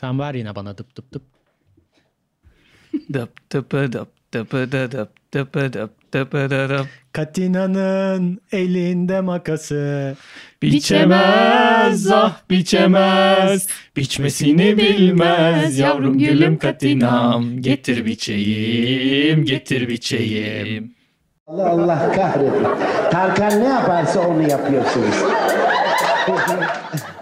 Sen ver yine bana dıp dıp dıp. Dıp dıpı dıp dıpı dı dıp dıpı dıp dıpı dı dıp. Katina'nın elinde makası. Biçemez ah biçemez Biçmesini bilmez yavrum gülüm katinam Getir biçeyim getir biçeyim Allah Allah kahretsin. Tarkan ne yaparsa onu yapıyorsunuz.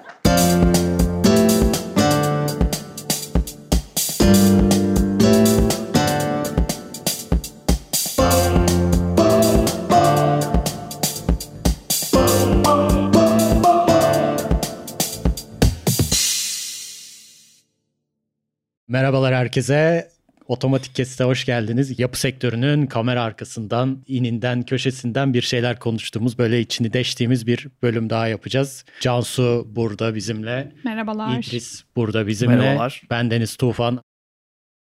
Merhabalar herkese. Otomatik Kesit'e hoş geldiniz. Yapı sektörünün kamera arkasından, ininden, köşesinden bir şeyler konuştuğumuz, böyle içini deştiğimiz bir bölüm daha yapacağız. Cansu burada bizimle. Merhabalar. İdris burada bizimle. Merhabalar. Ben Deniz Tufan.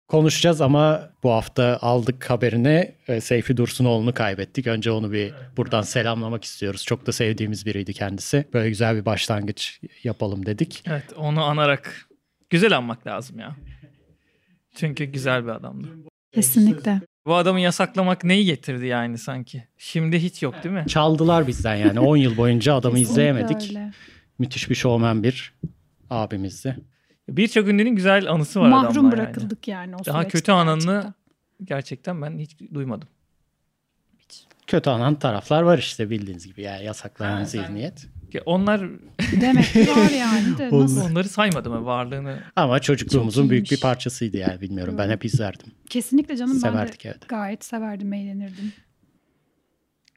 Konuşacağız ama bu hafta aldık haberini. Seyfi Dursunoğlu'nu kaybettik. Önce onu bir buradan selamlamak istiyoruz. Çok da sevdiğimiz biriydi kendisi. Böyle güzel bir başlangıç yapalım dedik. Evet onu anarak güzel anmak lazım ya Çünkü güzel bir adamdı Kesinlikle. Bu adamı yasaklamak neyi getirdi yani sanki Şimdi hiç yok değil mi? Çaldılar bizden yani. 10 yıl boyunca adamı izleyemedik. öyle. Müthiş bir şovmen bir abimizdi. Birçok ünlünün güzel anısı var Mahrum adamla yani. bırakıldık yani o Daha süreçte kötü anını gerçekten. gerçekten ben hiç duymadım Kötü anan taraflar var işte bildiğiniz gibi yani yasaklanan zihniyet. Ya Onlar Demek ki var yani de Onlar- nasıl? onları saymadım ha, varlığını Ama çocukluğumuzun Çok büyük bir parçasıydı yani bilmiyorum. Ben hep izlerdim. Kesinlikle canım Severdik ben de evet. gayet severdim, eğlenirdim.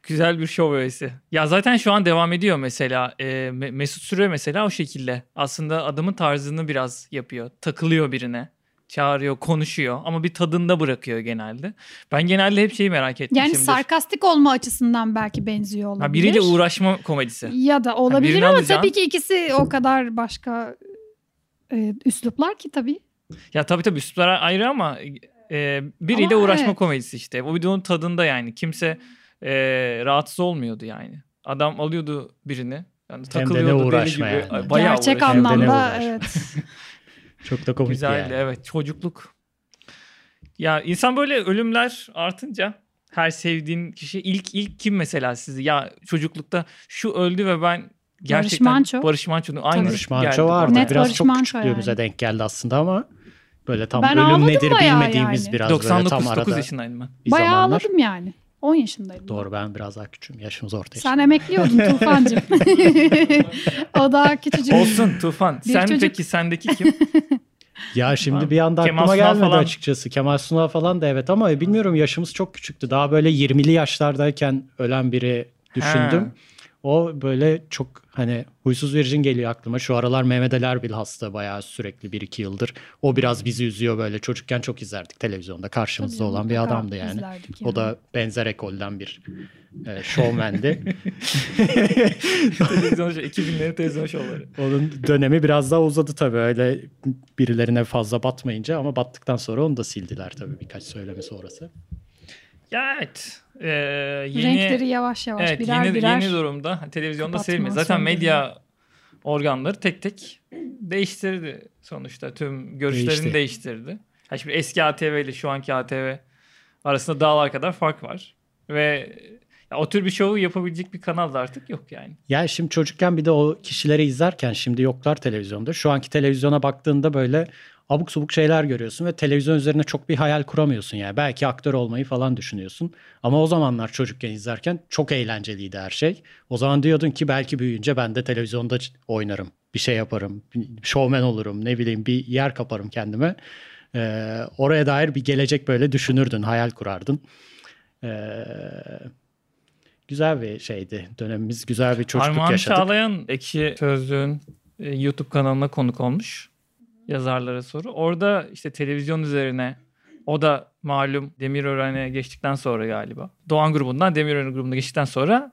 Güzel bir şov öğesi. Ya zaten şu an devam ediyor mesela. Me- Mesut Süre mesela o şekilde. Aslında adamın tarzını biraz yapıyor. Takılıyor birine. Çağırıyor, konuşuyor ama bir tadında bırakıyor genelde. Ben genelde hep şeyi merak etmişimdir. Yani sarkastik olma açısından belki benziyor olabilir. Ha, biriyle uğraşma komedisi. Ya da olabilir birini ama alacaksın. tabii ki ikisi o kadar başka e, üsluplar ki tabii. Ya tabii tabii üsluplar ayrı ama e, biriyle Ama uğraşma evet. komedisi işte. O videonun tadında yani. Kimse e, rahatsız olmuyordu yani. Adam alıyordu birini. Yani de ne takılıyordu deli uğraşma gibi. yani. Bayağı Gerçek uğraşıyordu. Hem de ne anlamda evet. Çok da komikti Güzeldi yani. evet çocukluk. Ya insan böyle ölümler artınca her sevdiğin kişi ilk ilk kim mesela sizi ya çocuklukta şu öldü ve ben gerçekten Manço. Barış Manço'nun aynı Barış Manço vardı. Net Biraz Barış çok Manço küçüklüğümüze yani. denk geldi aslında ama böyle tam Ben ölüm nedir bilmediğimiz yani. biraz böyle 99 tam 9 arada yaşındaydım ben. bir Bayağı zamanlar. ağladım yani. 10 yaşındaydım. Doğru ben biraz daha küçüğüm. Yaşımız ortaya Sen emekliyordun Tufancığım. o daha küçücük. Olsun Tufan. Bir Sen çocuk- peki sendeki kim? Ya şimdi bir anda Kemal aklıma Sunal gelmedi falan. açıkçası. Kemal Sunal falan da evet ama bilmiyorum yaşımız çok küçüktü. Daha böyle 20'li yaşlardayken ölen biri düşündüm. Ha. O böyle çok hani huysuz virgin geliyor aklıma. Şu aralar Mehmet Ali Erbil hasta bayağı sürekli 1-2 yıldır. O biraz bizi üzüyor böyle. Çocukken çok izlerdik televizyonda. Karşımızda Tabii olan bir adamdı yani. izlerdik O da benzer ekolden bir e, şovmendi. televizyon şovu, 2000'lerin televizyon şovları. Onun dönemi biraz daha uzadı tabii öyle birilerine fazla batmayınca ama battıktan sonra onu da sildiler tabii birkaç söyleme sonrası. Ya evet. Ee, yeni, Renkleri yavaş yavaş evet, birer yeni, birer. yeni durumda televizyonda sevilmiyor. Zaten medya organları tek tek değiştirdi sonuçta. Tüm görüşlerini Değişti. değiştirdi. Ha şimdi eski ATV ile şu anki ATV arasında dağlar kadar fark var. Ve ya, o tür bir şovu yapabilecek bir kanal da artık yok yani. Yani şimdi çocukken bir de o kişileri izlerken şimdi yoklar televizyonda. Şu anki televizyona baktığında böyle abuk subuk şeyler görüyorsun ve televizyon üzerine çok bir hayal kuramıyorsun yani. Belki aktör olmayı falan düşünüyorsun. Ama o zamanlar çocukken izlerken çok eğlenceliydi her şey. O zaman diyordun ki belki büyüyünce ben de televizyonda oynarım. Bir şey yaparım. Şovmen olurum. Ne bileyim bir yer kaparım kendime. Ee, oraya dair bir gelecek böyle düşünürdün. Hayal kurardın. Ee, güzel bir şeydi. Dönemimiz güzel bir çocukluk Armağan yaşadık. Çağlayan Ekşi Sözlüğün e, YouTube kanalına konuk olmuş yazarlara soru. Orada işte televizyon üzerine o da malum Demirören'e geçtikten sonra galiba. Doğan grubundan Demirören grubuna geçtikten sonra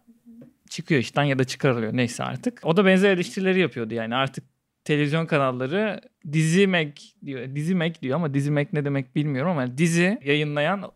çıkıyor işten ya da çıkarılıyor neyse artık. O da benzer eleştirileri yapıyordu yani artık televizyon kanalları dizimek diyor. Dizimek diyor ama dizimek ne demek bilmiyorum ama dizi yayınlayan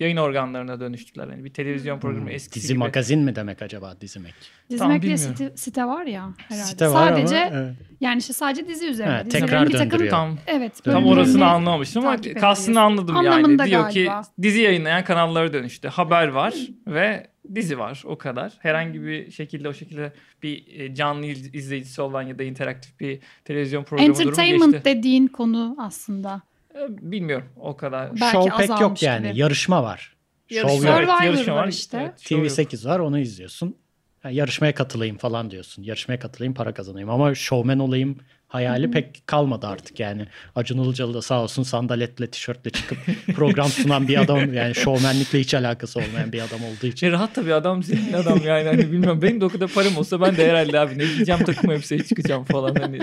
yayın organlarına dönüştüler. Yani bir televizyon programı Hmm, eskisi Dizi gibi. magazin mi demek acaba dizimek? Dizimek diye bilmiyorum. site, site var ya herhalde. Site var sadece ama evet. yani işte sadece dizi üzerine. Dizilerin tekrar bir takım döndürüyor. Tam evet orasını anlamamıştım ama kastını anladım yani. Anlamında Diyor galiba. ki dizi yayınlayan kanallara dönüştü. Haber var ve dizi var o kadar. Herhangi bir şekilde o şekilde bir e, canlı iz- izleyicisi olan ya da interaktif bir televizyon programı durumu Entertainment geçti. dediğin konu aslında. E, Bilmiyorum o kadar. Belki Show pek yok azalmış yani. gibi. Yarışma var. Yarışma, Show yok. evet, Survivor yarışma var işte. Evet, show yok. TV8 var onu izliyorsun. Ha, yarışmaya katılayım falan diyorsun. Yarışmaya katılayım para kazanayım. Ama showman olayım hayali pek kalmadı artık yani. Acun Ilıcalı da sağ olsun sandaletle tişörtle çıkıp program sunan bir adam yani şovmenlikle hiç alakası olmayan bir adam olduğu için. Şey rahat tabii adam zengin adam yani hani bilmiyorum benim de o kadar param olsa ben de herhalde abi ne giyeceğim takım elbiseye çıkacağım falan hani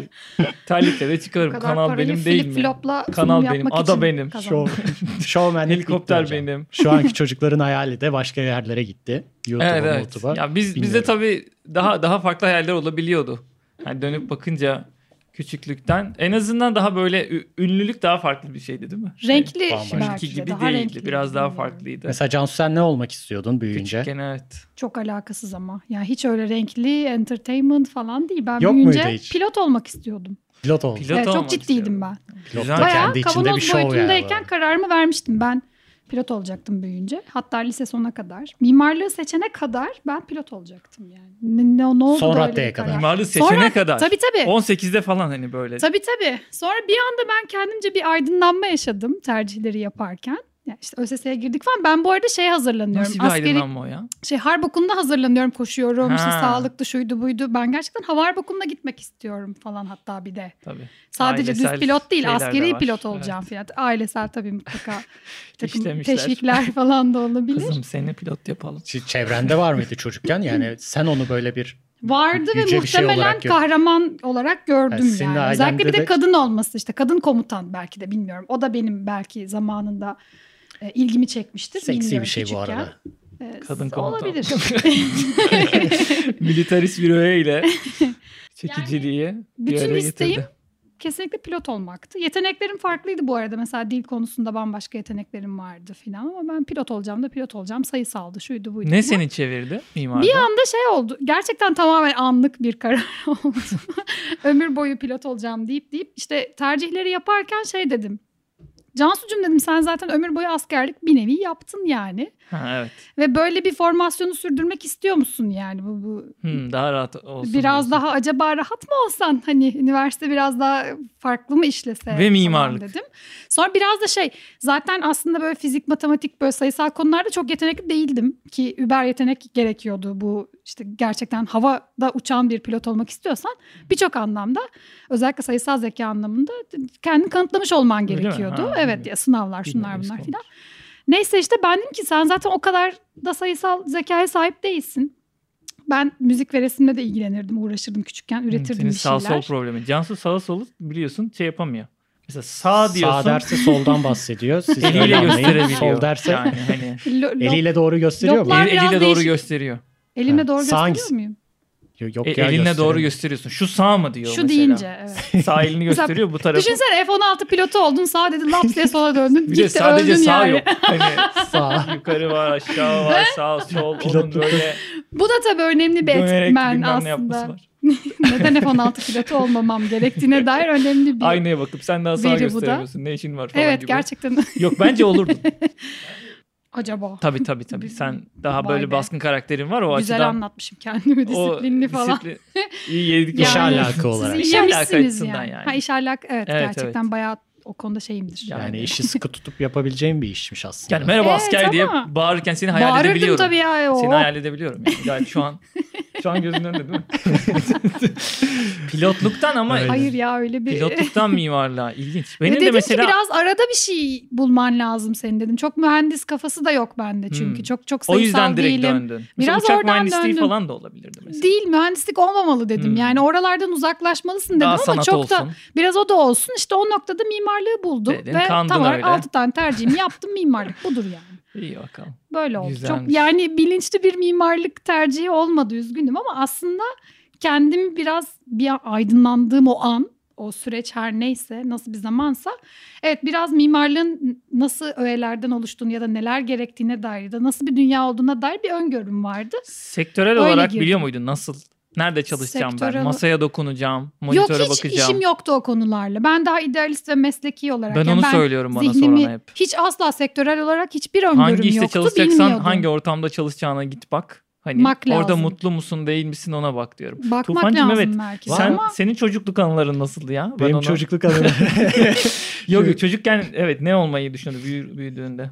terlikle de çıkarım kanal benim değil mi? flopla Kanal benim, ada benim. Show, şovmenlik Helikopter benim. Şu anki çocukların hayali de başka yerlere gitti. YouTube'a, Evet evet. YouTube'a. Ya biz bizde tabii daha daha farklı hayaller olabiliyordu. Yani dönüp bakınca küçüklükten en azından daha böyle ünlülük daha farklı bir şeydi değil mi? Renkli Bambaşka. belki Şimdiki gibi daha değildi. renkli. Biraz daha farklıydı. Mesela Cansu sen ne olmak istiyordun büyüyünce? Küçükken evet. Çok alakasız ama. Yani hiç öyle renkli entertainment falan değil. Ben Yok büyüyünce muydu hiç? pilot olmak istiyordum. Pilot olmak. Pilot evet, çok ciddiydim istiyordum. ben. Pilot Bayağı kendi içinde bir kavanoz şov yani. boyutundayken kararımı vermiştim. Ben pilot olacaktım büyüyünce. Hatta lise sonuna kadar. Mimarlığı seçene kadar ben pilot olacaktım yani. Ne, ne, ne oldu Son da öyle raddeye bir karar? kadar. Mimarlığı seçene Sonra- kadar. Tabii tabii. 18'de falan hani böyle. Tabii tabii. Sonra bir anda ben kendimce bir aydınlanma yaşadım tercihleri yaparken. Ya işte ÖSS'ye girdik falan. Ben bu arada şeye hazırlanıyorum. Nasıl bir Askeri aydınlanma o ya? şey harp okulunda hazırlanıyorum, koşuyorum. işte Ha. sağlıklı şuydu buydu. Ben gerçekten hava harp okuluna gitmek istiyorum falan hatta bir de. Tabii. Sadece Ailesel düz pilot değil, de askeri var. pilot olacağım falan. Ailesel tabii mutlaka bir takım İşlemişler. teşvikler falan da olabilir. Kızım seni pilot yapalım. Çevrende var mıydı çocukken? Yani sen onu böyle bir Vardı ve Yüce bir şey muhtemelen olarak gör- kahraman olarak gördüm Yani yani. Özellikle bir de de- kadın olması işte. Kadın komutan belki de bilmiyorum. O da benim belki zamanında e, ilgimi çekmiştir. seksi Bilmiyorum bir şey bu küçükken. arada. E, Kadın komutan. Olabilir. Militarist bir öğeyle çekiciliği bir bütün araya isteğim getirdi. kesinlikle pilot olmaktı. Yeteneklerim farklıydı bu arada. Mesela dil konusunda bambaşka yeteneklerim vardı filan ama ben pilot olacağım da pilot olacağım. Sayısaldı şuydu buydu. Ne falan. seni çevirdi mimarda? Bir anda şey oldu. Gerçekten tamamen anlık bir karar oldu. Ömür boyu pilot olacağım deyip deyip işte tercihleri yaparken şey dedim. Cansu'cum dedim sen zaten ömür boyu askerlik bir nevi yaptın yani. Ha, evet. Ve böyle bir formasyonu sürdürmek istiyor musun yani? Bu, bu Hmm, daha rahat olsun. biraz diyorsun. daha acaba rahat mı olsan hani üniversite biraz daha farklı mı işlese Ve mimarlık. dedim. Sonra biraz da şey zaten aslında böyle fizik matematik böyle sayısal konularda çok yetenekli değildim ki über yetenek gerekiyordu bu işte gerçekten havada uçan bir pilot olmak istiyorsan birçok anlamda özellikle sayısal zeka anlamında kendini kanıtlamış olman gerekiyordu. Ha, evet ya sınavlar şunlar bunlar filan. Neyse işte ben dedim ki sen zaten o kadar da sayısal zekaya sahip değilsin. Ben müzik ve resimle de ilgilenirdim, uğraşırdım küçükken, üretirdim Senin bir sağ şeyler. sol problemi. Cansu sağ solu biliyorsun şey yapamıyor. Mesela sağ diyorsun. Sağ derse soldan bahsediyor. Siz eliyle gösterebiliyor. Sol derse Yani hani eliyle doğru gösteriyor mu? Eliyle doğru değişik. gösteriyor. elimle Ha, doğru sağ gösteriyor hangisi? muyum? Yok E, ya elinle doğru gösteriyor. gösteriyorsun. Şu sağ mı diyor Şu mesela. deyince evet. Sağ elini Mesela gösteriyor bu tarafı. Düşünsene F-16 pilotu oldun sağ dedin laps diye sola döndün. Bir de gitti, sadece öldün sağ yani. yok. Hani Sağ. yukarı var, aşağı var, sağ, sol. Pilotlukta- böyle Bu da tabii önemli bir etmen ne aslında. Neden F-16 pilotu olmam gerektiğine dair önemli bir... Aynaya bakıp sen daha da. gösteremiyorsun. Ne işin var falan evet gibi. gerçekten Yok bence olurdun. Acaba. tabii tabii tabii. Sen daha Vay böyle be. baskın karakterin var o Güzel açıdan. anlatmışım kendimi disiplinli falan. disiplin- iyi yedik. İş yani. alaka olarak. Siz İş iyi alaka açısından yani. yani. Ha iş alaka evet, Evet, gerçekten evet. bayağı o konuda şeyimdir. Yani- Yani işi sıkı tutup yapabileceğin bir işmiş aslında. Yani merhaba Evet, asker diye ama bağırırken seni hayal Bağırırdım edebiliyorum. tabii ya. O. Seni hayal edebiliyorum. Yani. Gayet şu an şu an gözünün önünde değil mi? Pilotluktan ama Evet. Hayır ya öyle bir... pilotluktan mimarlığa ilginç. Benim Benim de dedim mesela ki biraz arada bir şey bulman lazım senin dedim. Çok mühendis kafası da yok bende çünkü. Hmm. Çok çok o sayısal yüzden direkt değilim. döndün. Mesela Biraz uçak oradan mühendisliği döndüm. falan da olabilirdi mesela. Değil mühendislik olmamalı dedim. Hmm. Yani oralardan uzaklaşmalısın dedim Daha ama çok olsun. da biraz o da olsun. İşte o noktada mimarlığı buldum Dedin, ve tamam öyle. 6 tane tercihimi yaptım mimarlık budur yani. İyi bakalım. Böyle oldu. Çok Güzelmiş. yani bilinçli bir mimarlık tercihi olmadı üzgünüm ama aslında kendimi biraz bir aydınlandığım o an o süreç her neyse nasıl bir zamansa evet biraz mimarlığın nasıl öğelerden oluştuğunu ya da neler gerektiğine dair ya da nasıl bir dünya olduğuna dair bir öngörüm vardı. Sektörel Öyle olarak girdim. biliyor muydun nasıl? Nerede çalışacağım ben? Sektörel- Masaya dokunacağım, Yok monitöre hiç bakacağım. işim yoktu o konularla. Ben daha idealist ve mesleki olarak. Ben yani onu söylüyorum bana zihnimi sorana hep. Hiç asla sektörel olarak hiçbir öngörüm Hangi işte yoktu. çalışacaksan bilmiyordum. hangi ortamda çalışacağına git bak. Hani Bak orada lazım. mutlu musun değil misin ona bak diyorum. Bakmak Tufancığım, lazım evet. belki. Sen Ama senin çocukluk anıların nasıldı ya? Ben Benim onu- çocukluk anım. Yok yok çocukken evet ne olmayı düşündü büyü- büyüdüğünde?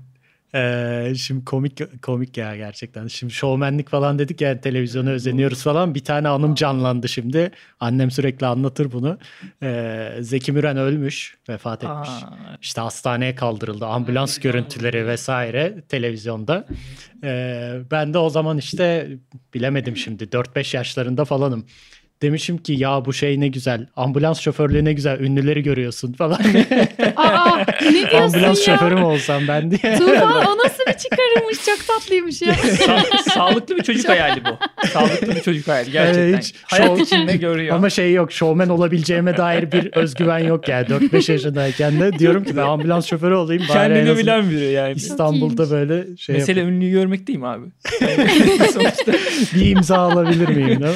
Ee, şimdi komik komik ya gerçekten. Şimdi şovmenlik falan dedik ya televizyona özeniyoruz falan. Bir tane anım canlandı şimdi. Annem sürekli anlatır bunu. Ee, Zeki Müren ölmüş, vefat etmiş. Aa, İşte hastaneye kaldırıldı. Ambulans görüntüleri vesaire televizyonda. Ee, ben de o zaman işte bilemedim şimdi 4-5 yaşlarında falanım. Demişim ki ya bu şey ne güzel. Ambulans şoförlüğü ne güzel. Ünlüleri görüyorsun falan. aa, ne diyorsun Ambulans ya? şoförü mü olsam ben diye. Tufan o nasıl bir çıkarımmış çok tatlıymış ya. sa- sağlıklı bir çocuk hayali bu. Sağlıklı bir çocuk hayali gerçekten. Evet, hiç Hayat şov- içinde görüyor. Ama şey yok şovmen olabileceğime dair bir özgüven yok yani 4-5 yaşındayken de diyorum ki ben ambulans şoförü olayım bari en Kendini bilen biri yani. İstanbul'da böyle şey Mesele yapayım. ünlüyü görmek değil mi abi? Sonuçta bir imza alabilir miyim değil mi?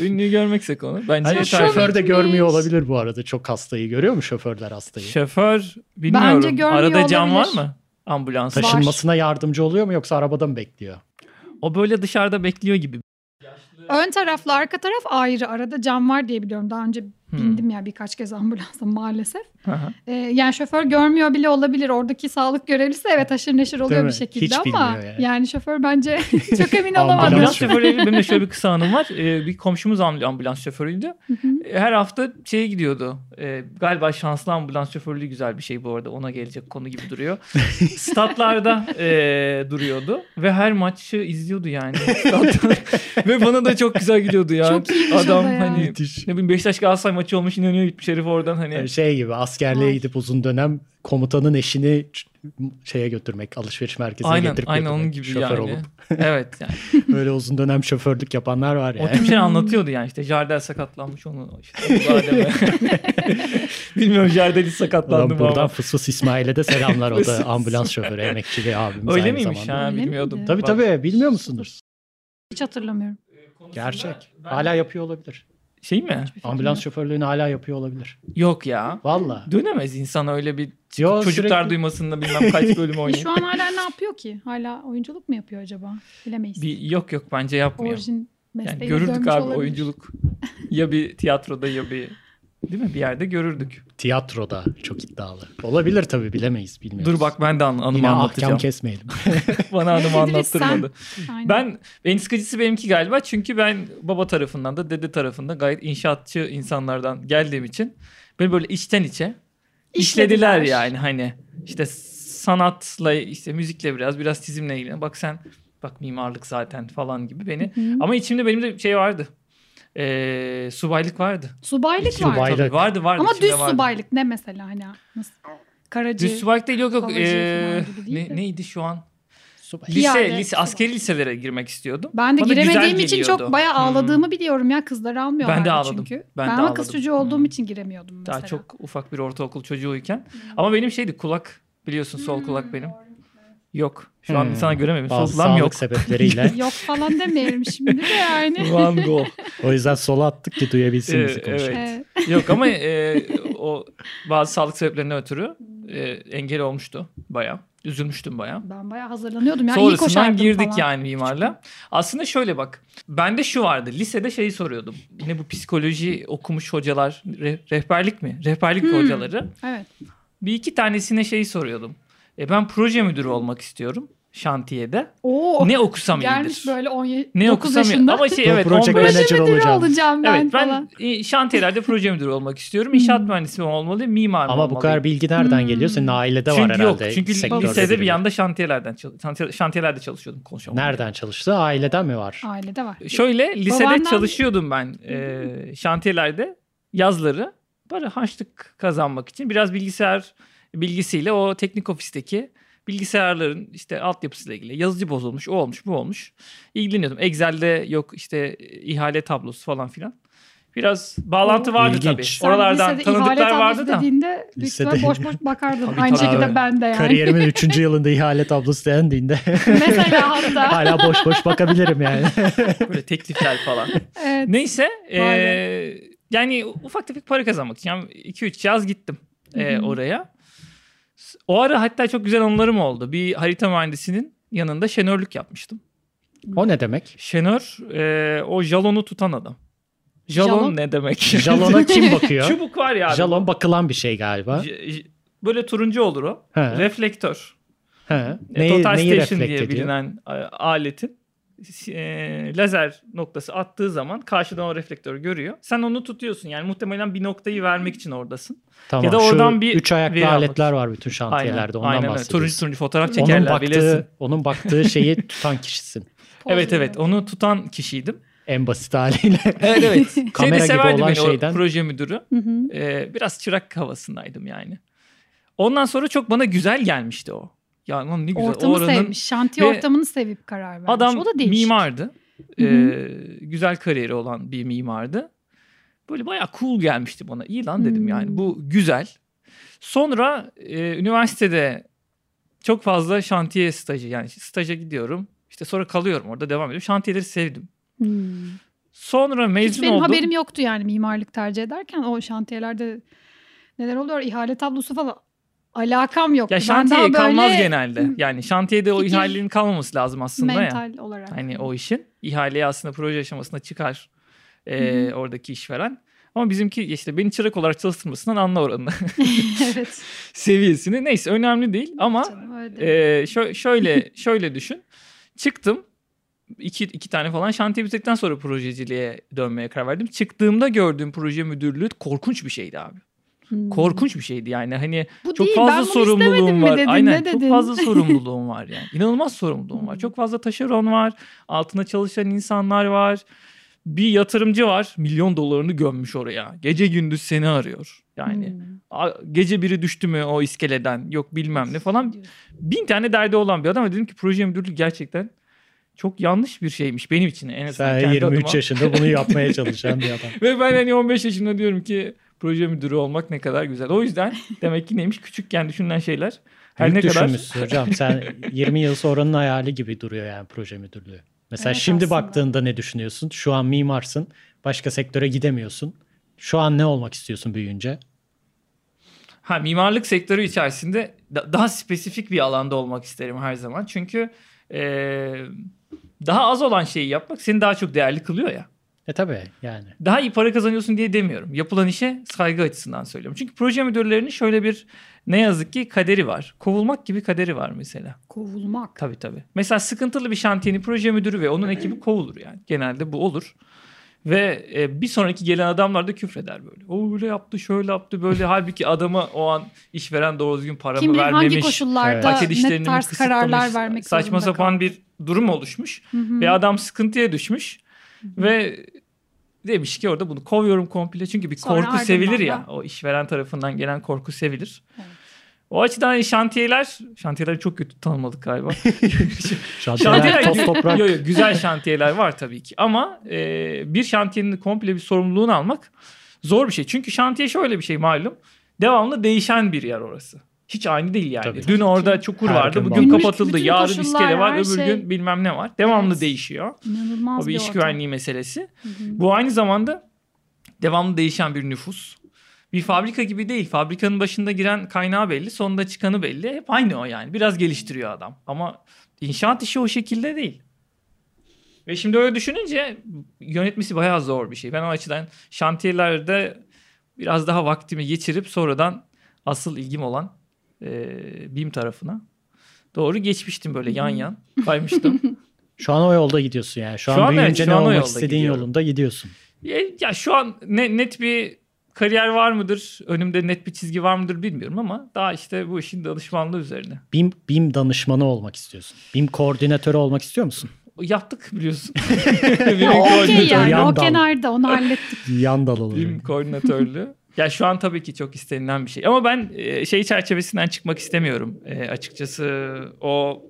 ünlüyü görmeksek onu. Bence Hani şoför de görmüyor olabilir bu arada çok hastayı görüyor mu şoförler hastayı? Şoför bilmiyorum. Bence görmüyor Arada cam var olabilir. mı? Ambulans. Taşınmasına yardımcı oluyor mu yoksa arabada mı bekliyor? O böyle dışarıda bekliyor gibi. Ön tarafla arka taraf ayrı. Arada cam var diye biliyorum. Daha önce Hmm. bindim ya birkaç kez ambulansa maalesef. Ee, yani şoför görmüyor bile olabilir. Oradaki sağlık görevlisi evet haşır neşir oluyor Değil bir şekilde Hiç ama yani. yani. şoför bence çok emin olamadım. Ambulans şoförü. benim de şöyle bir kısa anım var. Ee, bir komşumuz am- ambulans şoförüydü. Hı hı. Her hafta şeye gidiyordu. Ee, galiba şanslı ambulans şoförlüğü güzel bir şey bu arada. Ona gelecek konu gibi duruyor. Statlarda e, duruyordu ve her maçı izliyordu yani. Ve bana da çok güzel gidiyordu ya. Çok iyiymiş Adam ya. hani Müthiş. ne bileyim Beşiktaş Galatasaray maçı olmuş inanıyor gitmiş herif oradan hani. Yani şey gibi askerliğe Ay. gidip uzun dönem komutanın eşini şeye götürmek, alışveriş merkezine Aynen getirip aynen götürmek, onun gibi şoför yani. olup. evet yani. Böyle uzun dönem şoförlük yapanlar var O yani. tip şeyler anlatıyordu yani işte Jardel sakatlanmış onu işte. Bilmiyorum Jardel hiç sakatlandı mı buradan ama. Fısus İsmail'e de selamlar o da ambulans şoförü emekçi bir abimiz Öyle aynı miymiş zamanda. ha bilmiyordum. Tabii tabii bilmiyor musunuz? Hiç hatırlamıyorum. Gerçek. Hala yapıyor olabilir. Şey mi? Ambulans şoförlüğünü hala yapıyor olabilir. Yok ya. Valla. Dönemez insan öyle bir Yo, çocuklar sürekli- duymasında bilmem kaç bölüm oynayıp. şu an hala ne yapıyor ki? Hala oyunculuk mu yapıyor acaba? Bilemeyiz. Bir, yok yok bence yapmıyor. Orijin Yani mesleğine görürdük abi olabilir. oyunculuk. ya bir tiyatroda ya bir değil mi? Bir yerde görürdük. Tiyatroda çok iddialı. Olabilir tabii bilemeyiz bilmiyoruz. Dur bak ben de an, anımı Yine ahkam anlatacağım. kesmeyelim. Bana anımı anlattırmadı. Aynen. Ben en sıkıcısı benimki galiba çünkü ben baba tarafından da dede tarafından gayet inşaatçı insanlardan geldiğim için beni böyle içten içe işlediler yani hani işte sanatla işte müzikle biraz biraz çizimle ilgili. Bak sen bak mimarlık zaten falan gibi beni. Hı. Ama içimde benim de şey vardı. Ee, subaylık vardı. Subaylık. Subaylık. Tabii vardı vardı. Ama düz vardı. subaylık ne mesela hani nasıl? Karacı. Düz subaylık değil yok yok. Havacı Ee, falan gibi değil ne, neydi şu an? Subay. Lise, Piyade, lise, subay. askeri liselere girmek istiyordum. Ben de Bana güzel giremediğim için geliyordu. çok bayağı Hmm. ağladığımı biliyorum ya. Kızları almıyorlardı Ben de ağladım. çünkü. Ben Ben, de ama kız ağladım. çocuğu olduğum Hmm. için giremiyordum mesela. Daha çok ufak bir ortaokul çocuğuyken. Ama benim şeydi kulak biliyorsun sol Hmm. kulak benim. Yok. Şu an Hmm. sana göremiyorum. Sol Bazı kulağım sağlık yok. sebepleriyle. Yok falan demeyelim şimdi de yani. Van Gogh. o yüzden sola attık ki duyabilsin bizi konuşalım. evet. Evet. Yok ama e, o bazı sağlık sebeplerinden ötürü e, engel olmuştu bayağı. Üzülmüştüm bayağı. Ben bayağı hazırlanıyordum. Yani iyi Sonrasından girdik falan. yani mimarla. Aslında şöyle bak. Bende şu vardı. Lisede şeyi soruyordum. Yine bu psikoloji okumuş hocalar. re- rehberlik mi? Rehberlik Hmm. hocaları. Evet. Bir iki tanesine şeyi soruyordum. E, ben proje müdürü olmak istiyorum şantiyede. Oo. Ne okusam Gelmiş iyidir. böyle 17 Ne 9 okusam yaşında. Ama şey Bu evet project 15 manager Müdürü olacağım. olacağım ben Evet ben falan. e, şantiyelerde proje müdürü olmak istiyorum. İnşaat mühendisi mi olmalı, mimar mı Ama bu olmalıyım? kadar bilgi nereden Hmm. geliyor? Senin ailede var çünkü herhalde. yok. Çünkü lisede bir yanda şantiyelerden şantiyelerde çalışıyordum konuşamam. Nereden çalıştı? Aileden mi var? Ailede var. Şöyle lisede Babandan- çalışıyordum ben e, şantiyelerde yazları. Böyle harçlık kazanmak için biraz bilgisayar bilgisiyle o teknik ofisteki bilgisayarların işte altyapısıyla ilgili yazıcı bozulmuş, o olmuş, bu olmuş. İlgileniyordum. Excel'de yok işte ihale tablosu falan filan. Biraz bağlantı vardı İlginç. tabii. Sen Oralardan tanıdıklar vardı da. dediğinde Lisede- boş boş bakardın. Tabii, Aynı tabii. şekilde ben de yani. Kariyerimin 3. yılında ihale tablosu dendiğinde Mesela hatta. hala boş boş bakabilirim yani. Böyle teklifler falan. evet. Neyse. Eee, yani ufak tefek para kazanmak için. Yani 2-3 yaz gittim hı. oraya. O ara hatta çok güzel anılarım oldu. Bir harita mühendisinin yanında şenörlük yapmıştım. o ne demek? Şenör eee, o jalonu tutan adam. Jalon, Jalon? ne demek? Jalona kim bakıyor? Çubuk var ya. Jalon bakılan bir şey galiba. J- j- Böyle turuncu olur o. He. Reflektör. He. E, Neyi, Total neyi Station diye ediyor? bilinen e, aletin e, lazer noktası attığı zaman karşıdan o reflektörü görüyor. Sen onu tutuyorsun. Yani muhtemelen bir noktayı vermek için oradasın. Tamam. Ya da oradan Şu bir üç ayaklı aletler var bütün şantiyelerde. Ondan aynen bahsediyorsun. Turuncu turuncu fotoğraf Onun çekerler bilirsin. baktığı, onun baktığı şeyi tutan kişisin. Evet evet onu tutan kişiydim. En basit haliyle. Evet evet. Kamera de gibi olan beni şeyden. proje müdürü. Hı hı. Ee, biraz çırak havasındaydım yani. Ondan sonra çok bana güzel gelmişti o. Ya lan ne güzel. Ortamı o oranın sevmiş. Şantiye Ve ortamını sevip karar vermiş. Adam o da değişik. mimardı. Hı hı. Ee, güzel kariyeri olan bir mimardı. Böyle bayağı cool gelmişti bana. İyi lan dedim Hmm. yani bu güzel. Sonra e, üniversitede çok fazla şantiye stajı yani staja gidiyorum. İşte sonra kalıyorum orada devam ediyorum. Şantiyeleri sevdim. Hmm. Sonra Hiç mezun benim oldum. haberim yoktu yani mimarlık tercih ederken o şantiyelerde neler oluyor ihale tablosu falan alakam yok. Ya Ben şantiye daha kalmaz böyle genelde. Yani şantiyede o ihalenin kalmaması lazım aslında ya. mental olarak. Hani o işin ihaleye aslında proje aşamasına çıkar e, oradaki işveren. Ama bizimki işte beni çırak olarak çalıştırmasından anla oranını. evet. seviyesini. Neyse önemli değil ama Canım, e, şö- şöyle şöyle düşün. Çıktım. iki, iki tane falan şantiye bitirdikten sonra projeciliğe dönmeye karar verdim. Çıktığımda gördüğüm proje müdürlüğü korkunç bir şeydi abi. Hmm. Korkunç bir şeydi yani. Hani Bu çok değil, ben fazla bunu sorumluluğum var. dedin, Aynen ne çok dedin? fazla sorumluluğum var yani. İnanılmaz sorumluluğum var. Çok fazla taşeron var. Altında çalışan insanlar var. Bir yatırımcı var. Milyon dolarını gömmüş oraya. Gece gündüz seni arıyor. Yani Hmm. gece biri düştü mü o iskeleden yok bilmem ne falan. Bin tane derdi olan bir adam. Ve dedim ki proje müdürlüğü gerçekten çok yanlış bir şeymiş benim için en azından. Sen kendi 23 adıma. yaşında bunu yapmaya çalışan bir adam. Ve ben hani 15 yaşında diyorum ki proje müdürü olmak ne kadar güzel. O yüzden demek ki neymiş küçükken düşünülen şeyler her Büyük ne kadar düşünmüşsün hocam. Sen 20 yıl sonranın hayali gibi duruyor yani proje müdürlüğü. Mesela Evet, şimdi aslında. baktığında ne düşünüyorsun? Şu an mimarsın. Başka sektöre gidemiyorsun. Şu an ne olmak istiyorsun büyüyünce? ha mimarlık sektörü içerisinde da- daha spesifik bir alanda olmak isterim her zaman. Çünkü eee, daha az olan şeyi yapmak seni daha çok değerli kılıyor ya. E tabii yani. Daha iyi para kazanıyorsun diye demiyorum. Yapılan işe saygı açısından söylüyorum. Çünkü proje müdürlerinin şöyle bir ne yazık ki kaderi var. Kovulmak gibi kaderi var mesela. Kovulmak. Tabii tabii. Mesela sıkıntılı bir şantiyenin proje müdürü ve onun ekibi kovulur yani. Genelde bu olur. Ve e, bir sonraki gelen adamlar da küfreder böyle. O öyle yaptı, şöyle yaptı, böyle. Halbuki adama o an işveren doğru düzgün paramı Kim bilir vermemiş. hangi koşullarda işlerini ne tarz kısıtlamış, kararlar vermek Saçma zorunda sapan kaldı. bir durum oluşmuş. Hı hı. Ve adam sıkıntıya düşmüş. Ve demiş ki orada bunu kovuyorum komple. Çünkü bir Sonra korku sevilir da- ya. O işveren tarafından gelen korku sevilir. Evet. O açıdan şantiyeler, şantiyeleri çok kötü tanımladık galiba. Şantiyeler, Şantiyeler toz toprak. Yo, yo, güzel şantiyeler var tabii ki. Ama e, bir şantiyenin komple bir sorumluluğunu almak zor bir şey. Çünkü şantiye şöyle bir şey malum. Devamlı değişen bir yer orası. Hiç aynı değil yani. Tabii. Dün orada çukur Her vardı, gün bugün kapatıldı. Bütün Yarın iskele var, öbür şey. gün bilmem ne var. Devamlı Evet. değişiyor. İnanılmaz O bir iş ortam. güvenliği meselesi. Hı hı. Bu aynı zamanda devamlı değişen bir nüfus. Bir fabrika gibi değil. Fabrikanın başında giren kaynağı belli, sonunda çıkanı belli. Hep aynı o yani. Biraz geliştiriyor adam. Ama inşaat işi o şekilde değil. Ve şimdi öyle düşününce yönetmesi bayağı zor bir şey. Ben o açıdan şantiyelerde biraz daha vaktimi geçirip sonradan asıl ilgim olan e, BİM tarafına doğru geçmiştim böyle yan yan kaymıştım. Şu an o yolda gidiyorsun yani. Şu, Şu an, an evet, büyüyünce şu ne olmak yolda istediğin gidiyorum. yolunda gidiyorsun. Ya, ya şu an ne, net bir kariyer var mıdır? Önümde net bir çizgi var mıdır bilmiyorum ama daha işte bu işin danışmanlığı üzerine. BİM, BİM danışmanı olmak istiyorsun. BİM koordinatörü olmak istiyor musun? Yaptık biliyorsun. Ya, BİM o okey koordinatörü. yani yan o kenarda onu hallettik. Yan dal olur. BİM koordinatörlüğü. Ya şu an tabii ki çok istenilen bir şey. Ama ben e, şey çerçevesinden çıkmak istemiyorum. E, açıkçası o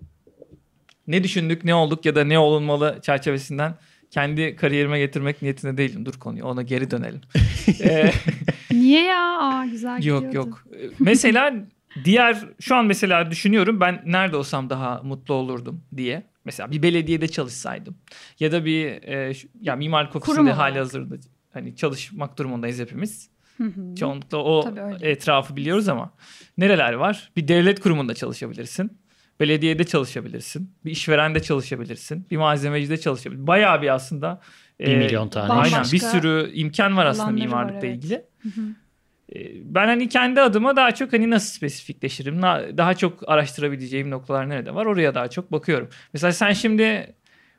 ne düşündük, ne olduk ya da ne olunmalı çerçevesinden kendi kariyerime getirmek niyetinde değilim. Dur konuyu ona geri dönelim. Ee, Niye ya? Aa güzel yok gidiyordu. yok. Ee, Mesela diğer şu an mesela düşünüyorum ben nerede olsam daha mutlu olurdum diye. Mesela bir belediyede çalışsaydım ya da bir e, şu- ya mimarlık ofisinde hali hazırda hani çalışmak durumundayız hepimiz. Hı hı. Çoğunlukla o etrafı biliyoruz ama nereler var? Bir devlet kurumunda çalışabilirsin. Belediyede çalışabilirsin. Bir işverende çalışabilirsin. Bir malzemecide çalışabilirsin. Bayağı bir aslında Bir e, milyon tane. Aynen bir sürü imkan var aslında alanları var, mimarlıkla evet. ilgili. Hı hı. E, Ben hani kendi adıma daha çok hani nasıl spesifikleşirim? Daha çok araştırabileceğim noktalar nerede var? Oraya daha çok bakıyorum. Mesela sen şimdi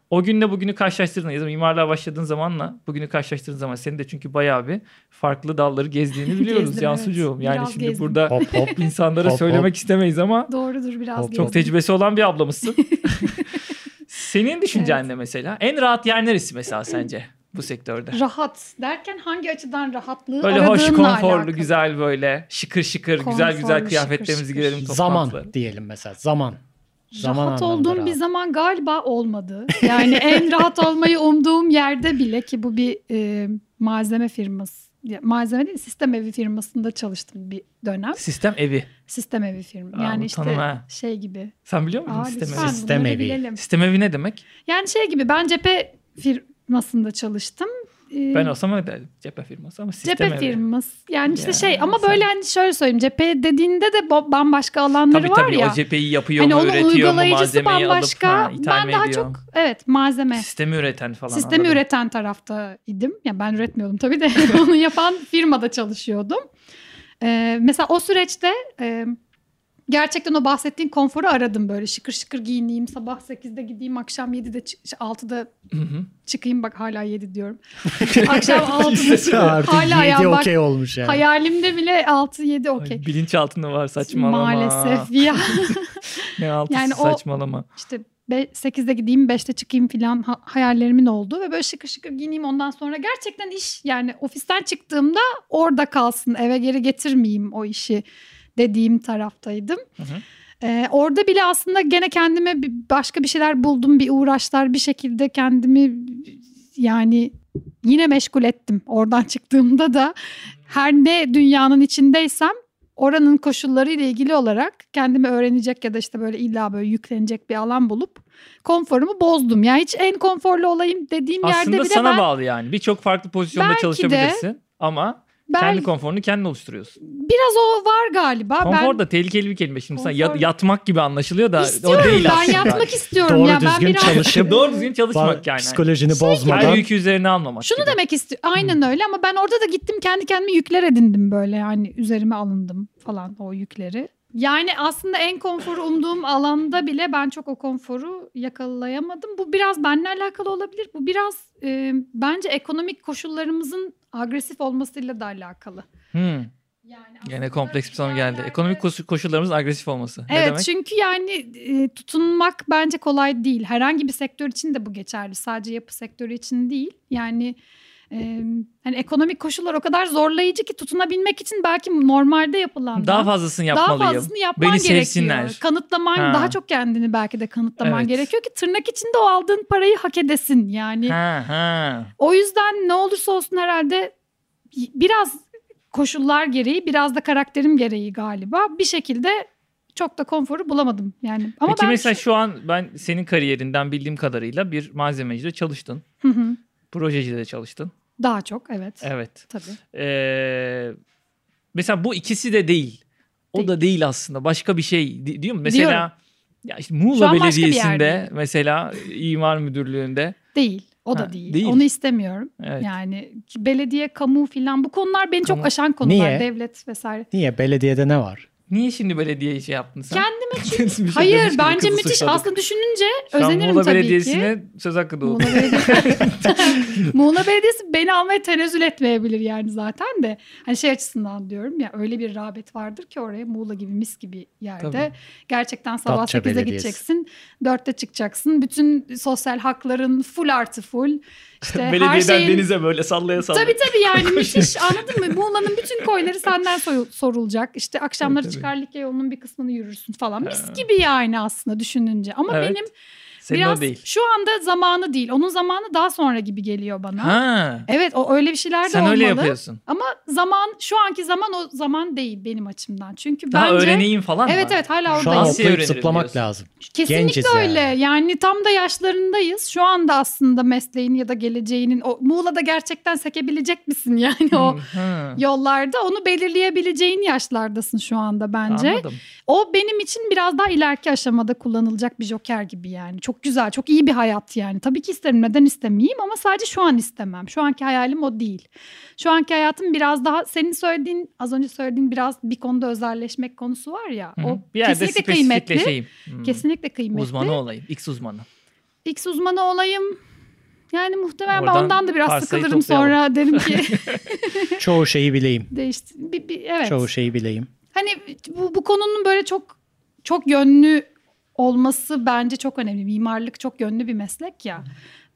o günle bugünü karşılaştırdın ya da mimarlığa başladığın zamanla bugünü karşılaştırdığın zaman senin de çünkü bayağı bir farklı dalları gezdiğini biliyoruz Gezdim, Cansucuğum. evet. Yani Biraz şimdi gezdim. burada Hop hop. insanlara Hop, söylemek hop. istemeyiz ama Doğrudur biraz Çok çok gezdim. tecrübesi olan bir ablamızsın. Senin düşüncen ne mesela? En rahat yer neresi mesela sence bu sektörde? Rahat derken hangi açıdan rahatlığı Böyle hoş, aradığınla konforlu, alakalı. güzel böyle şıkır şıkır, güzel güzel Konforlu, kıyafetlerimizi şıkır girelim toplantılara. Zaman diyelim mesela. Zaman. Zaman rahat olduğum bir rahat. zaman galiba olmadı. Yani en rahat olmayı umduğum yerde bile ki bu bir e, malzeme firması. Malzeme değil sistem evi firmasında çalıştım bir dönem. Sistem evi. Sistem evi firma. Aa, Yani işte tanım ha. şey gibi. Sen biliyor musun Aa, sistem evi? Sistem evi. bilelim. Sistem evi ne demek? Yani şey gibi ben cephe firmasında çalıştım. Ee, Ben olsam öyle derdim. Cephe firması ama sistem Cephe evi. firması. Yani işte Ya, şey ama sen- böyle hani şöyle söyleyeyim. Cephe dediğinde de bambaşka alanları Tabii var tabii ya. o cepheyi yapıyor Hani mu, onun üretiyor mu, malzemeyi bambaşka. alıp ha, ben daha ediyor? çok evet malzeme. Sistemi üreten falan. Sistemi anladım. üreten taraftaydım. Ya ben üretmiyordum tabii de onu yapan firmada çalışıyordum. Ee, mesela o süreçte e, gerçekten o bahsettiğin konforu aradım böyle şıkır şıkır giyineyim sabah 8'de gideyim akşam 7'de çı- 6'da Hı hı. çıkayım bak hala 7 diyorum. akşam 6'da Artık hala ya bak okey olmuş yani. hayalimde bile 6-7 Ay, okey. Bilinç altında var saçmalama. Maalesef ya Ne altısı Yani o- saçmalama. işte be- 8'de gideyim 5'te çıkayım falan ha- hayallerimin oldu ve böyle şıkır şıkır giyineyim ondan sonra gerçekten iş yani ofisten çıktığımda orada kalsın eve geri getirmeyeyim o işi dediğim taraftaydım. Hı hı. Ee, orada bile aslında gene kendime başka bir şeyler buldum bir uğraşlar bir şekilde kendimi yani yine meşgul ettim oradan çıktığımda da her ne dünyanın içindeysem oranın koşullarıyla ilgili olarak kendimi öğrenecek ya da işte böyle illa böyle yüklenecek bir alan bulup konforumu bozdum. Yani hiç en konforlu olayım dediğim yerde Aslında bile sana ben bağlı yani. Birçok farklı pozisyonda çalışabilirsin ama ben kendi konforunu kendin oluşturuyorsun. biraz o var galiba. Konfor ben da tehlikeli bir kelime. Şimdi sen Konfor- yat- yatmak gibi anlaşılıyor da istiyorum o değil ben aslında. yatmak istiyorum Doğru ya ben düzgün biraz çalışıp Doğru düzgün çalışmak yani. Psikolojini Şey bozmadan. Her yükü üzerine almamak Şunu gibi. demek istiyorum. Aynen öyle ama ben orada da gittim kendi kendime yükler edindim böyle yani üzerime alındım falan o yükleri. Yani aslında en konforu umduğum alanda bile ben çok o konforu yakalayamadım. Bu biraz benimle alakalı olabilir. Bu biraz e, bence ekonomik koşullarımızın agresif olmasıyla da alakalı. Hmm. Yani Gene kompleks bir soru geldi. Ekonomik koşu- koşullarımızın agresif olması. Ne Evet demek? çünkü yani e, tutunmak bence kolay değil. Herhangi bir sektör için de bu geçerli. Sadece yapı sektörü için değil. Yani e, hani ekonomik koşullar o kadar zorlayıcı ki tutunabilmek için belki normalde yapılan Daha fazlasını daha yapmalıyım. fazlasını yapman Beni gerekiyor. sevsinler. Kanıtlaman Ha. daha çok kendini belki de kanıtlaman Evet. gerekiyor ki tırnak içinde o aldığın parayı hak edesin. Yani Ha ha. o yüzden ne olursa olsun herhalde biraz koşullar gereği biraz da karakterim gereği galiba bir şekilde çok da konforu bulamadım yani. Ama Peki ben mesela şu an ben senin kariyerinden bildiğim kadarıyla bir malzemecide çalıştın. Hı hı. Projecide de çalıştın. Daha çok evet. Evet. Tabii. Ee, mesela bu ikisi de değil. O Değil. da değil aslında. Başka bir şey diyor mu? Mesela Diyorum. ya işte Muğla Belediyesi'nde mesela imar müdürlüğünde Değil. O Ha, da değil. değil. Onu istemiyorum. evet. Yani belediye, kamu filan bu konular beni Kamu- çok aşan konular. Niye? Devlet vesaire. Niye? Belediyede ne var? Niye şimdi belediye şey yaptın sen? Kendime Bir şey Hayır bence müthiş. suçladık. Aslında düşününce Şu özenirim Muğla tabii ki. Belediyesi'ne söz hakkı doğdu. Muğla Belediyesi. Muğla Belediyesi beni almaya tenezzül etmeyebilir yani zaten de. Hani şey açısından diyorum ya öyle bir rağbet vardır ki oraya Muğla gibi mis gibi yerde. Tabii. Gerçekten sabah Datça 8'de Belediyesi. gideceksin. 4'te çıkacaksın. Bütün sosyal hakların full artı full. İşte her Belediyeden şeyin... denize böyle sallaya sallaya. Tabii tabii yani müthiş anladın mı? Muğla'nın koyları senden sorulacak. İşte akşamları tabii. çıkar Likya yolunun bir kısmını yürürsün falan. Mis gibi yani aslında düşününce. Ama Evet. benim Senin biraz o değil. şu anda zamanı değil. Onun zamanı daha sonra gibi geliyor bana. Ha. Evet o öyle bir şeyler de Sen olmalı. öyle yapıyorsun. Ama zaman şu anki zaman o zaman değil benim açımdan. Çünkü Daha bence öğreneyim falan Evet mı? evet hala Şu an oradayız. Nasıl okuyup öğrenirim zıplamak diyorsun? lazım. Kesinlikle Genciz öyle. yani. Yani. tam da yaşlarındayız. Şu anda aslında mesleğin ya da geleceğinin o Muğla'da gerçekten sekebilecek misin yani o Hı. yollarda onu belirleyebileceğin yaşlardasın şu anda bence. Anladım. O benim için biraz daha ileriki aşamada kullanılacak bir joker gibi yani. Çok güzel, çok iyi bir hayat yani. Tabii ki isterim, neden istemeyeyim ama sadece şu an istemem. Şu anki hayalim o değil. Şu anki hayatım biraz daha senin söylediğin, az önce söylediğin biraz bir konuda özelleşmek konusu var ya. Hı hı. O bir yerde kesinlikle kıymetli. Hmm. Kesinlikle kıymetli. Uzmanı olayım. X uzmanı. X uzmanı olayım. Yani muhtemelen ben Oradan ondan da biraz sıkılırım toplayalım. sonra derim ki Çoğu şeyi bileyim. değişti. Bir, bir, evet. Çoğu şeyi bileyim. Hani bu, bu konunun böyle çok çok yönlü olması bence çok önemli. Mimarlık çok yönlü bir meslek ya.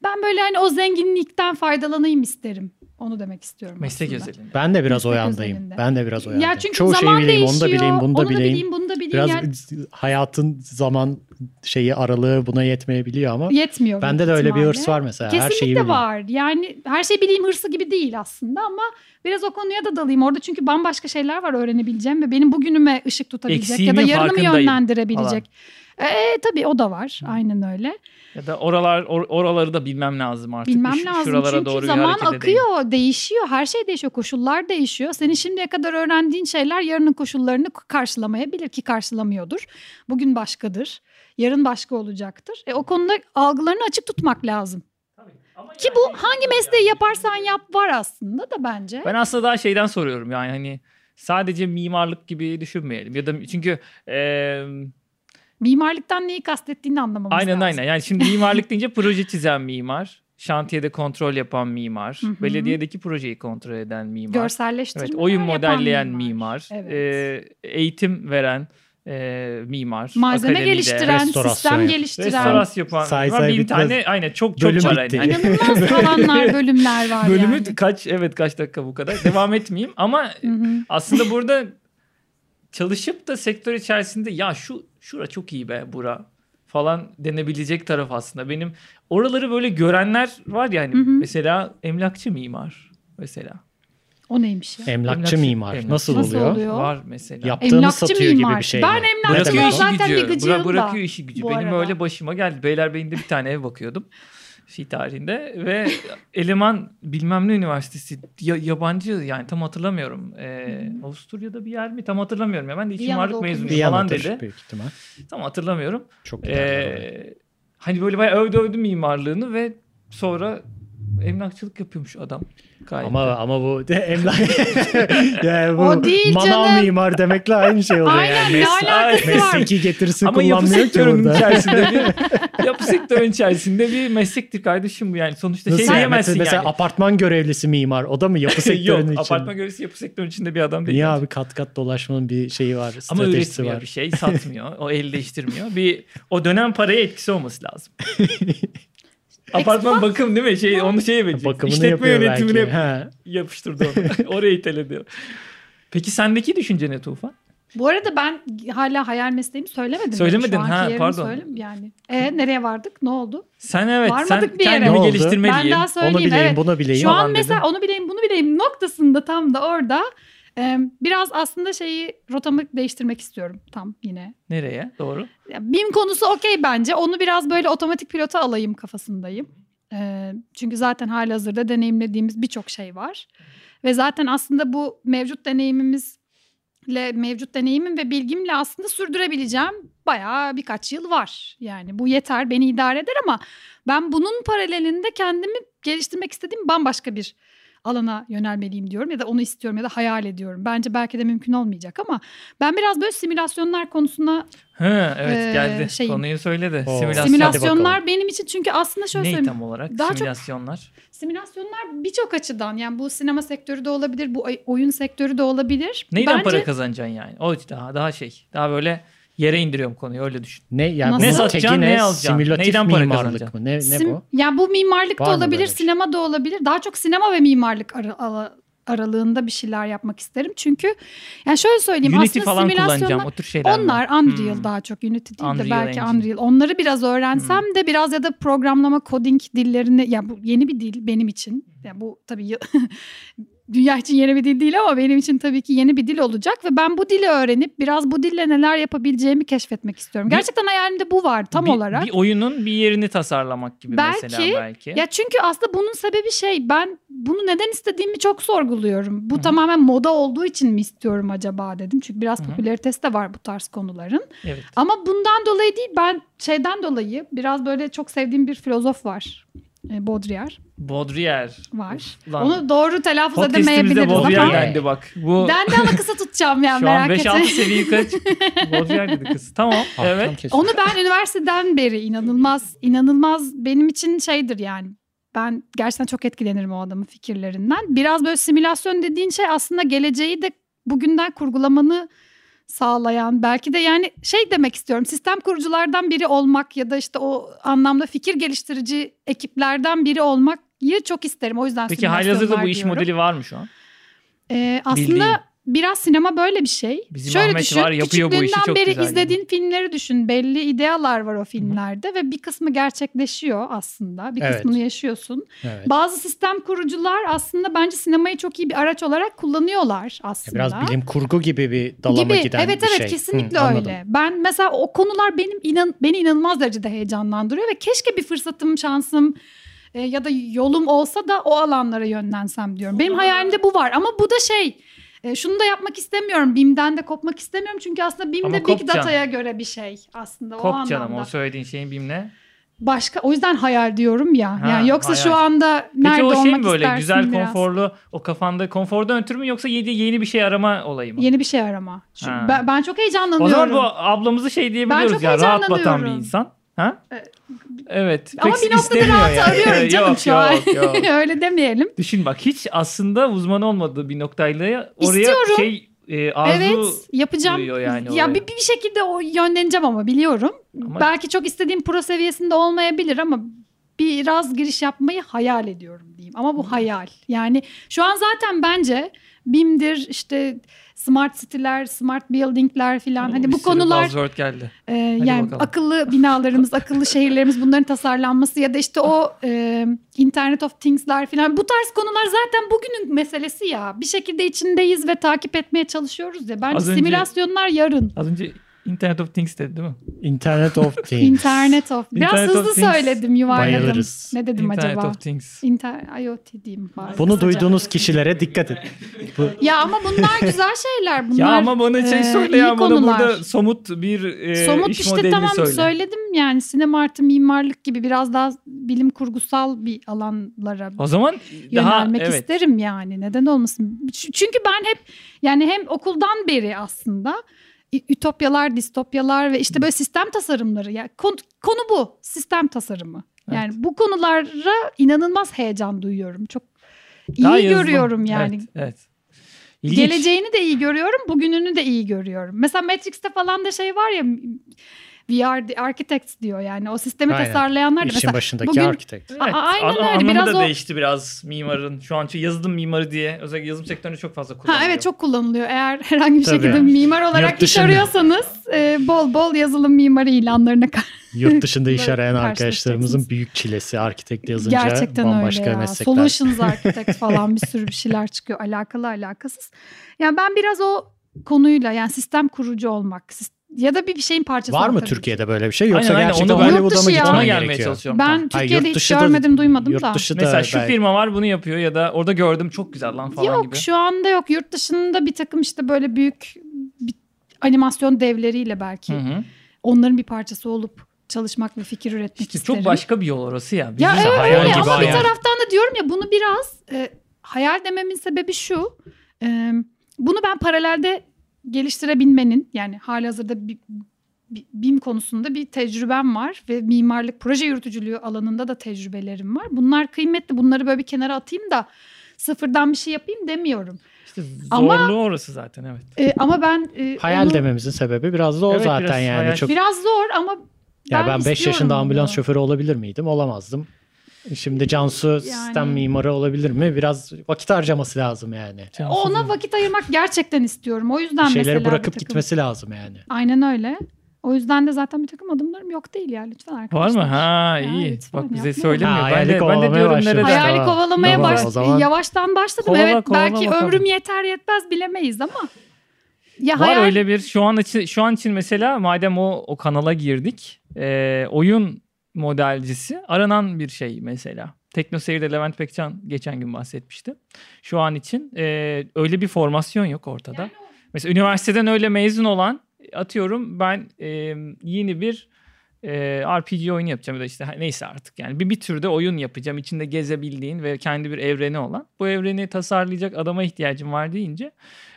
Ben böyle hani o zenginlikten faydalanayım isterim. Onu demek istiyorum Meslek özelinde. Ben de biraz o Meslek yandayım. özelinde. Ben de biraz o yandayım. Ya çünkü Çoğu zaman şeyi bileyim, değişiyor. onu da bileyim, bunu da onu bileyim. bunu da bileyim. Biraz Yani hayatın zaman şeyi aralığı buna yetmeyebiliyor ama yetmiyor. bende de öyle bir hırs var mesela. Kesinlikle Her şeyi bileyim. var. Yani her şey bileyim hırsı gibi değil aslında ama biraz o konuya da dalayım. Orada çünkü bambaşka şeyler var öğrenebileceğim ve benim bugünüme ışık tutabilecek ya da Eksiğimin yarınımı yönlendirebilecek. E, tabii o da var. Aynen öyle. Ya da oralar or- oraları da bilmem lazım artık. Bilmem Şu- lazım Şuralara çünkü doğru zaman hareket edeyim. akıyor, değişiyor. Her şey değişiyor, koşullar değişiyor. Senin şimdiye kadar öğrendiğin şeyler yarının koşullarını karşılamayabilir ki karşılamıyordur. Bugün başkadır, yarın başka olacaktır. E, o konuda algılarını açık tutmak lazım. Ki bu hangi mesleği yaparsan yap var aslında da bence. Ben aslında daha şeyden soruyorum yani hani sadece mimarlık gibi düşünmeyelim. Ya da çünkü eee, Mimarlıktan neyi kastettiğini anlamamız aynen lazım. aynen. Yani şimdi mimarlık deyince proje çizen mimar, şantiyede kontrol yapan mimar, Hı hı. belediyedeki projeyi kontrol eden mimar. Görselleştirme Evet, oyun modelleyen mimar, Evet. eee, eğitim veren eee, mimar, Malzeme akademide, geliştiren, sistem geliştiren. restorasyon yapan Say mimar. say bin bitmez. tane aynen çok çok Bölüm var bitti. yani. İnanılmaz alanlar, bölümler var Bölümü yani. kaç evet kaç dakika bu kadar. Devam etmeyeyim ama aslında burada çalışıp da sektör içerisinde ya şu şura çok iyi be bura falan denebilecek taraf aslında. Benim oraları böyle görenler var yani Hı hı. mesela emlakçı mimar mesela. O neymiş ya? Emlakçı Emlakçı- mimar. emlakçı. Nasıl, Nasıl oluyor? oluyor? Var mesela. Yaptığını Emlakçı satıyor mimar. gibi bir şey. Ben emlakçı Bırakıyor işi zaten bir gücü. gıcığım Bıra- bırakıyor işi gücü. Benim arada. öyle başıma geldi. Beylerbeyi'nde bir tane ev bakıyordum. Şey tarihinde ve eleman bilmem ne üniversitesi ya- yabancı yani tam hatırlamıyorum. Ee, Avusturya'da bir yer mi tam hatırlamıyorum ya. Ben de mimarlık mezunuyum falan dedi. büyük ihtimal. Tam hatırlamıyorum. Çok. Ee, hani böyle bayağı övdü övdü mimarlığını ve sonra emlakçılık yapıyormuş adam. Gayet Ama de. ama bu de emlak yani bu O değil manav canım. mimar demekle aynı şey oluyor Aynen yani. ne Mes- alakası var? mesleki getirisi Ama yapı kullanmıyor ki sektörünün içerisinde bir yapı sektörünün içerisinde bir meslektir kardeşim bu yani. Sonuçta Nasıl şey yani? diyemezsin mesela, mesela yani. apartman görevlisi mimar. O da mı yapı sektörünün Yok içinde? apartman görevlisi yapı sektörünün içinde bir adam değil. Niye abi kat kat dolaşmanın bir şeyi var, Ama üretmiyor var. bir şey, satmıyor. o el değiştirmiyor. Bir o dönem paraya etkisi olması lazım. Apartman bakım değil mi? Şey onu şeye verecek. Bakımını İşletme yapıyor yönetimine belki. Ha. yapıştırdı onu. Oraya iteledi. Peki sendeki düşünce ne Tufan? Bu arada ben hala hayal mesleğimi söylemedim. Söylemedin, ha, pardon. söyleyeyim Yani. E, nereye vardık? Ne oldu? Sen evet Varmadık sen bir yere. kendimi Ne oldu? geliştirme Ben daha söyleyeyim. Onu bileyim, evet. bunu bileyim. Şu an mesela dedin. onu bileyim bunu bileyim noktasında tam da orada biraz aslında şeyi rotamı değiştirmek istiyorum tam yine. Nereye? Doğru. BİM konusu okey bence. Onu biraz böyle otomatik pilota alayım kafasındayım. Çünkü zaten halihazırda deneyimlediğimiz birçok şey var. Ve zaten aslında bu mevcut deneyimimizle mevcut deneyimim ve bilgimle aslında sürdürebileceğim bayağı birkaç yıl var. Yani bu yeter beni idare eder ama ben bunun paralelinde kendimi geliştirmek istediğim bambaşka bir alana yönelmeliyim diyorum ya da onu istiyorum ya da hayal ediyorum. Bence belki de mümkün olmayacak ama ben biraz böyle simülasyonlar konusuna Hı, evet Ee, geldi. şeyim. Konuyu söyledi. Oo. Simülasyon. simülasyonlar benim için çünkü aslında şöyle Ne söyleyeyim. tam olarak? Daha çok- Simülasyonlar. Simülasyonlar birçok açıdan yani bu sinema sektörü de olabilir, bu oyun sektörü de olabilir. Neyden Bence para kazanacaksın yani? O daha daha şey. Daha böyle yere indiriyorum konuyu öyle düşün. Ne yani Nasıl? Ne satacaksın, teki ne alacaksın? Simülatif Neyden para mimarlık mı? Ne, ne sim- bu? ya bu mimarlık Var da olabilir, böyle şey? sinema da olabilir. Daha çok sinema ve mimarlık ara- ala- aralığında bir şeyler yapmak isterim. Çünkü yani şöyle söyleyeyim Unity aslında falan simülasyonlar o tür şeyler mi? onlar Unreal Hmm. daha çok Unity değil de Unreal belki Engine. Hmm. Unreal. Onları biraz öğrensem de biraz ya da programlama coding dillerini ya bu yeni bir dil benim için. Ya bu tabii dünya için yeni bir dil değil ama benim için tabii ki yeni bir dil olacak ve ben bu dili öğrenip biraz bu dille neler yapabileceğimi keşfetmek istiyorum. Bir- Gerçekten hayalimde bu var tam bir, olarak. Bir oyunun bir yerini tasarlamak gibi Belki, mesela belki. Ya çünkü aslında bunun sebebi şey ben bunu neden istediğimi çok sorguluyorum. Bu Hı hı. tamamen moda olduğu için mi istiyorum acaba dedim. Çünkü biraz Hı hı. popülaritesi de var bu tarz konuların. evet. Ama bundan dolayı değil ben şeyden dolayı biraz böyle çok sevdiğim bir filozof var. E, Baudrillard Baudrillard. var. Lan, Onu doğru telaffuz edemeyebiliriz Baudrillard ama dendi bak. Bu ben de ama kısa tutacağım yani şu an merak 5-6 etme. seviye yukarı. Baudrillard dedi kız. Tamam. Alttan evet. Onu ben üniversiteden beri inanılmaz inanılmaz benim için şeydir yani. Ben gerçekten çok etkilenirim o adamın fikirlerinden. Biraz böyle simülasyon dediğin şey aslında geleceği de bugünden kurgulamanı sağlayan belki de yani şey demek istiyorum sistem kuruculardan biri olmak ya da işte o anlamda fikir geliştirici ekiplerden biri olmak çok isterim. O yüzden Peki halihazırda bu iş diyorum. modeli var mı şu an? Ee, aslında Bildiğin. Biraz sinema böyle bir şey. Bizim Şöyle Ahmet düşün, var, yapıyor bu işi, çok beri güzel izlediğin filmleri düşün. Belli idealar var o filmlerde ve bir kısmı gerçekleşiyor aslında. Bir Evet. kısmını yaşıyorsun. Evet. Bazı sistem kurucular aslında bence sinemayı çok iyi bir araç olarak kullanıyorlar Ya aslında. Biraz bilim kurgu gibi bir dalama gibi. giden evet bir evet şey. kesinlikle Hı, anladım. öyle. Ben mesela o konular benim inan beni inanılmaz derecede heyecanlandırıyor ve keşke bir fırsatım, şansım e, ya da yolum olsa da o alanlara yönlensem diyorum. Benim hayalimde bu var ama bu da şey e, şunu da yapmak istemiyorum. BİM'den de kopmak istemiyorum. Çünkü aslında BİM Ama de Big. Data'ya göre bir şey aslında o Kop anlamda. canım o söylediğin şeyin bilmem Başka o yüzden hayal diyorum ya. Ha, yani yoksa şu hayal. anda Peki nerede o şey olmak mi böyle güzel biraz? konforlu o kafanda konfordan ötürü mü yoksa yeni, yeni bir şey arama olayı mı? Yeni bir şey arama. Şu- ben, ben çok o heyecanlanıyorum. zaman bu ablamızı şey diyebiliyoruz ya rahat batan bir insan. Ha? Evet. Ama bir noktada rahatı yani. arıyorum canım yok, şu an. yok, yok. Öyle demeyelim. Düşün bak hiç aslında uzman olmadığı bir noktayla oraya İstiyorum. şey e, arzu evet yapacağım. yani ya bir, bir şekilde o yönleneceğim ama biliyorum. Ama- Belki çok istediğim pro seviyesinde olmayabilir ama biraz giriş yapmayı hayal ediyorum diyeyim. Ama bu hayal. Yani şu an zaten bence BİM'dir işte smart city'ler, smart building'ler filan. Bir Hani bu konular buzzword geldi. e, yani bakalım. akıllı binalarımız, akıllı şehirlerimiz bunların tasarlanması ya da işte o e, Internet of Things'ler filan. Bu tarz konular zaten bugünün meselesi ya. Bir şekilde içindeyiz ve takip etmeye çalışıyoruz ya. Bence Az önce- simülasyonlar yarın. Az önce Internet of Things dedi değil mi? Internet of Things. Internet of. Biraz Internet of hızlı Things. söyledim, yuvarladım. Bayılırız. Ne dedim Internet acaba? of Things. Inter IoT diyeyim bari. Bunu kısaca. duyduğunuz kişilere dikkat edin. Bu, Ya ama bunlar güzel şeyler. Bunlar ya ama bana şey e, söyle ya bana konular. burada somut bir e, Somut iş işte modelini tamam söyle. söyledim yani sinema artı mimarlık gibi biraz daha bilim kurgusal bir alanlara O zaman daha yönelmek evet. isterim yani neden olmasın. Çünkü ben hep yani hem okuldan beri aslında ütopyalar, distopyalar ve işte böyle sistem tasarımları yani konu, konu bu sistem tasarımı. Yani bu konulara inanılmaz heyecan duyuyorum. Çok iyi Daha görüyorum yani. Evet. evet. İlginç. Geleceğini de iyi görüyorum, bugününü de iyi görüyorum. Mesela Matrix'te falan da şey var ya VR the Architects diyor yani o sistemi Aynen. tasarlayanlar da işin mesela başındaki bugün- architect. Evet, A- aynen an- öyle. Anlamı Biraz da o- değişti biraz mimarın. Şu an yazılım mimarı diye özellikle yazılım sektöründe çok fazla kullanılıyor. Ha evet çok kullanılıyor. Eğer herhangi bir Tabii. şekilde mimar olarak iş arıyorsanız e, bol bol yazılım mimarı ilanlarına Yurt dışında iş arayan arkadaşlarımızın büyük çilesi architect yazınca Gerçekten bambaşka öyle ya. meslekler. Solutions architect falan bir sürü bir şeyler çıkıyor. Alakalı alakasız. Yani ben biraz o konuyla yani sistem kurucu olmak sis- ya da bir bir şeyin parçası Var mı tabii ki. Türkiye'de böyle bir şey yoksa Aynen, aynen. gerçekten Hollywood'a Yurt mı gelmeye gerekiyor? çalışıyorum. Ben. Hayır, Türkiye'de yurt hiç dışı da- görmedim duymadım Yurt da. dışı da Mesela şu belki- firma var bunu yapıyor ya da orada gördüm çok güzel lan falan yok gibi. şu anda yok. Yurt dışında bir takım işte böyle büyük bir animasyon devleriyle belki Hı hı. onların bir parçası olup çalışmak ve fikir üretmek İşte isterim. çok başka bir yol orası ya. Bizim Ya evet hayal öyle gibi ama bir hayal. taraftan da diyorum ya bunu biraz e, hayal dememin sebebi şu. E, bunu ben paralelde geliştirebilmenin yani hali hazırda bir, BİM konusunda bir tecrübem var ve mimarlık proje yürütücülüğü alanında da tecrübelerim var. Bunlar kıymetli. Bunları böyle bir kenara atayım da sıfırdan bir şey yapayım demiyorum. İşte Ama- zorluğu orası zaten evet. E, ama ben e, Hayal onu- dememizin sebebi biraz da o Evet, zaten biraz yani. hayal. Çok, biraz zor ama ya ben 5 istiyorum yaşında bunu. ambulans şoförü olabilir miydim? Olamazdım. Şimdi Cansu sistem mimarı olabilir mi? Biraz vakit harcaması lazım yani. Ona vakit ayırmak gerçekten istiyorum. O yüzden şeyleri mesela bırakıp takım- gitmesi lazım yani. Aynen öyle. O yüzden de zaten bir takım adımlarım yok değil ya lütfen Var arkadaşlar. mı? Ha Ya iyi. lütfen Bak bize yapmayalım. söylemiyor. Ha, ben, de, ben de diyorum başladı. nerede? Hayali Tamam. kovalamaya Tamam, baş zaman- yavaştan başladım. Kovala, evet kovala belki bakalım. ömrüm yeter yetmez bilemeyiz ama. Ya Var hayal öyle bir şu an için şu an için mesela madem o o kanala girdik e, oyun modelcisi aranan bir şey mesela. Tekno Seyir'de Levent Pekcan geçen gün bahsetmişti. Şu an için e, öyle bir formasyon yok ortada. Mesela üniversiteden öyle mezun olan atıyorum ben e, yeni bir e, RPG oyunu yapacağım ya da işte neyse artık yani bir, bir türde oyun yapacağım içinde gezebildiğin ve kendi bir evreni olan bu evreni tasarlayacak adama ihtiyacım var deyince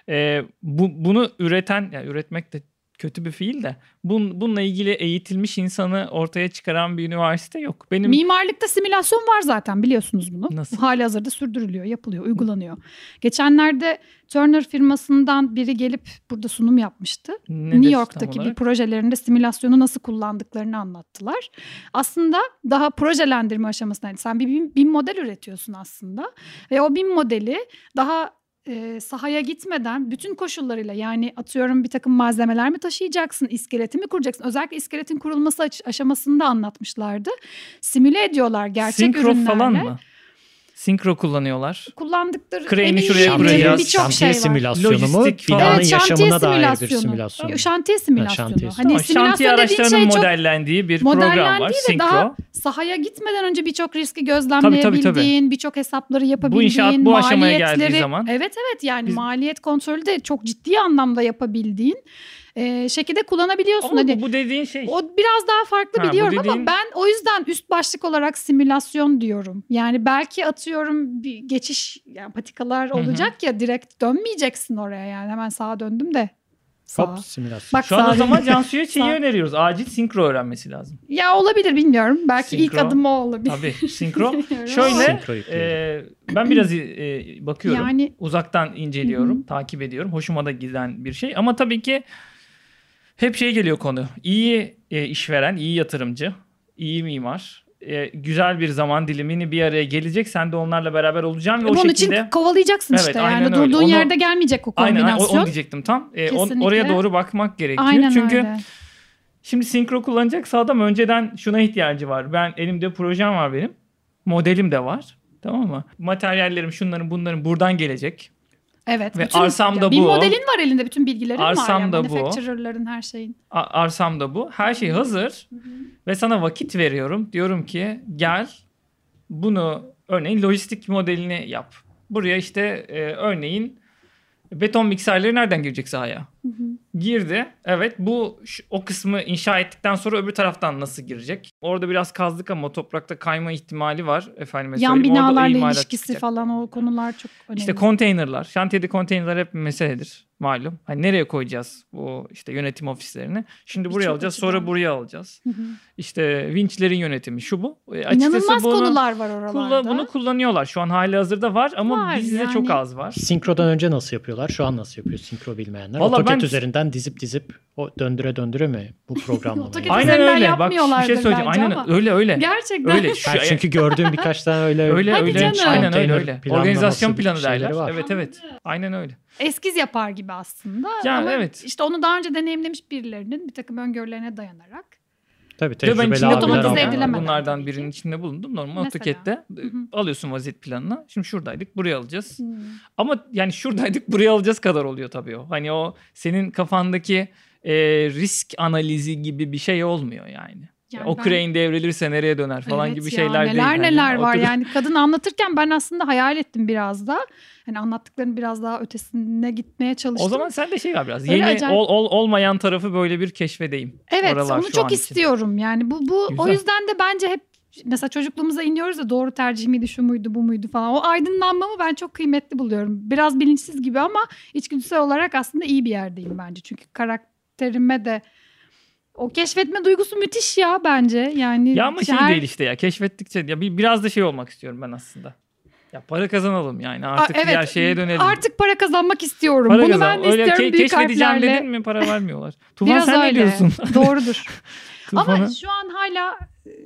e, bu, bunu üreten yani üretmek de kötü bir fiil de bun, bununla ilgili eğitilmiş insanı ortaya çıkaran bir üniversite yok. Benim Mimarlıkta simülasyon var zaten biliyorsunuz bunu. Nasıl? Hali hazırda sürdürülüyor, yapılıyor, uygulanıyor. Geçenlerde Turner firmasından biri gelip burada sunum yapmıştı. nedir New York'taki bir projelerinde simülasyonu nasıl kullandıklarını anlattılar. Aslında daha projelendirme aşamasında yani sen bir bin, bin model üretiyorsun aslında ve o bin modeli daha e, sahaya gitmeden bütün koşullarıyla yani atıyorum bir takım malzemeler mi taşıyacaksın, iskeleti mi kuracaksın? Özellikle iskeletin kurulması aş- aşamasında anlatmışlardı. Simüle ediyorlar gerçek Sinkro ürünlerle. falan mı? Sinkro kullanıyorlar. Kullandıkları Crane'i şuraya değilim. kuracağız. Birçok şantiye şey var. simülasyonu mu? Lojistik. Binanın Evet, şantiye yaşamına dair bir simülasyonu. simülasyon. Şantiye simülasyonu. şantiye. Hani simülasyon şantiye araçlarının şey çok modellendiği bir program var. Sinkro. daha sahaya gitmeden önce birçok riski gözlemleyebildiğin, birçok hesapları yapabildiğin, inşaat bu aşamaya geldiği maliyetleri- zaman- Evet evet yani Biz- maliyet kontrolü de çok ciddi anlamda yapabildiğin e, şekilde kullanabiliyorsun. Ama hani bu, bu dediğin şey. o biraz daha farklı Ha, biliyorum dediğin- ama ben o yüzden üst başlık olarak simülasyon diyorum. Yani belki atıyorum bir geçiş yani patikalar olacak ya direkt dönmeyeceksin oraya yani hemen sağa döndüm de. Sağa. Hop simülasyon. Bak Şu an o zaman. Cansu'ya şeyi öneriyoruz. Acil sinkro öğrenmesi lazım. Ya olabilir bilmiyorum. Belki ilk Sinkro. adım o olabilir. Tabii sinkro. Şöyle e, ben biraz e, bakıyorum. Yani Uzaktan inceliyorum, takip ediyorum. Hoşuma da giden bir şey. Ama tabii ki hep şey geliyor konu. İyi e, işveren, iyi yatırımcı, iyi mimar, e, güzel bir zaman dilimini bir araya gelecek. Sen de onlarla beraber olacaksın ve o bunun şekilde... için kovalayacaksın Evet, işte. Yani öyle. durduğun Onu- yerde gelmeyecek o Aynen, aynen, o- kombinasyon. onu diyecektim tam. E, on- oraya doğru bakmak gerekiyor. Aynen Çünkü öyle. Şimdi sinkro kullanacaksa adam önceden şuna ihtiyacı var. Ben elimde projem var benim. Modelim de var. Tamam mı? Materyallerim şunların bunların buradan gelecek. Evet. Ve bütün- arsam da ya bir bu. modelin var elinde bütün bilgilerin var. Arsam Yani. da bu. Manufacturer'ların her şeyin. Arsam da bu. Her şey hazır. Ve sana vakit veriyorum. Diyorum ki gel bunu örneğin lojistik modelini yap. Buraya işte e, örneğin beton mikserleri nereden girecek sahaya? Girdi. Evet bu o kısmı inşa ettikten sonra öbür taraftan nasıl girecek? Orada biraz kazdık ama toprakta kayma ihtimali var. Efendime Yan binalarla ilişkisi çıkacak. falan o konular çok önemli. İşte konteynerlar. Şantiyede konteynerlar hep bir meseledir malum. Hani nereye koyacağız bu işte yönetim ofislerini? Şimdi buraya Birçok alacağız, açıdan. sonra buraya alacağız. Hı hı. İşte vinçlerin yönetimi şu bu. E, açıkçası İnanılmaz bunu, konular var oralarda. kulla- bunu kullanıyorlar. Şu an hali hazırda var ama Var, bizde yani. çok az var. Sinkrodan önce nasıl yapıyorlar? Şu an nasıl yapıyor sinkro bilmeyenler? Vallahi AutoCAD ben- üzerinden dizip dizip o döndüre döndüre mi bu programlamayı? Aynen öyle. Bak bir şey söyleyeceğim. Aynen ama. öyle öyle. Gerçekten. Öyle. Şu, çünkü gördüğüm birkaç tane öyle öyle Hadi öyle. canım. Aynen öyle öyle. Organizasyon planı derler. var. Evet evet. Aynen öyle. Eskiz yapar gibi aslında. Yani Ama evet. işte onu daha önce deneyimlemiş birilerinin bir takım öngörülerine dayanarak. Tabii Ve ben tecrübeli içinde abiler otomatize edilemeden Bunlardan birinin içinde bulundum. Normal Mesela. AutoCAD'de e, hı. alıyorsun vaziyet planını. Şimdi şuradaydık buraya alacağız. Hmm. Ama yani şuradaydık buraya alacağız kadar oluyor tabii o. Hani o senin kafandaki e, risk analizi gibi bir şey olmuyor yani. Yani o ben- crane devrilirse nereye döner falan Evet gibi ya, şeyler değil. Neler Hani neler var oturup- yani kadın anlatırken ben aslında hayal ettim biraz da. Hani anlattıklarının biraz daha ötesine gitmeye çalıştım. O zaman sen de şey var biraz. Öyle Yeni acayip- ol, ol- olmayan tarafı böyle bir keşfedeyim. Evet Oralar onu çok an için. istiyorum yani bu bu o Güzel. yüzden de bence hep mesela çocukluğumuza iniyoruz da doğru tercih miydi şu muydu bu muydu falan o aydınlanmamı ben çok kıymetli buluyorum biraz bilinçsiz gibi ama içgüdüsel olarak aslında iyi bir yerdeyim bence çünkü karakterime de o keşfetme duygusu müthiş ya bence yani Ya ama şey her- değil işte ya keşfettikçe ya bir, biraz da şey olmak istiyorum ben aslında. Ya para kazanalım yani artık Aa, evet, diğer şeye dönelim. Artık para kazanmak istiyorum. para Bunu kazan- ben de Öyle istiyorum ke- büyük keşfedeceğim harflerle. dedin mi para vermiyorlar. Tufan Biraz sen öyle. ne diyorsun? Doğrudur. Ama Tufan'a- şu an hala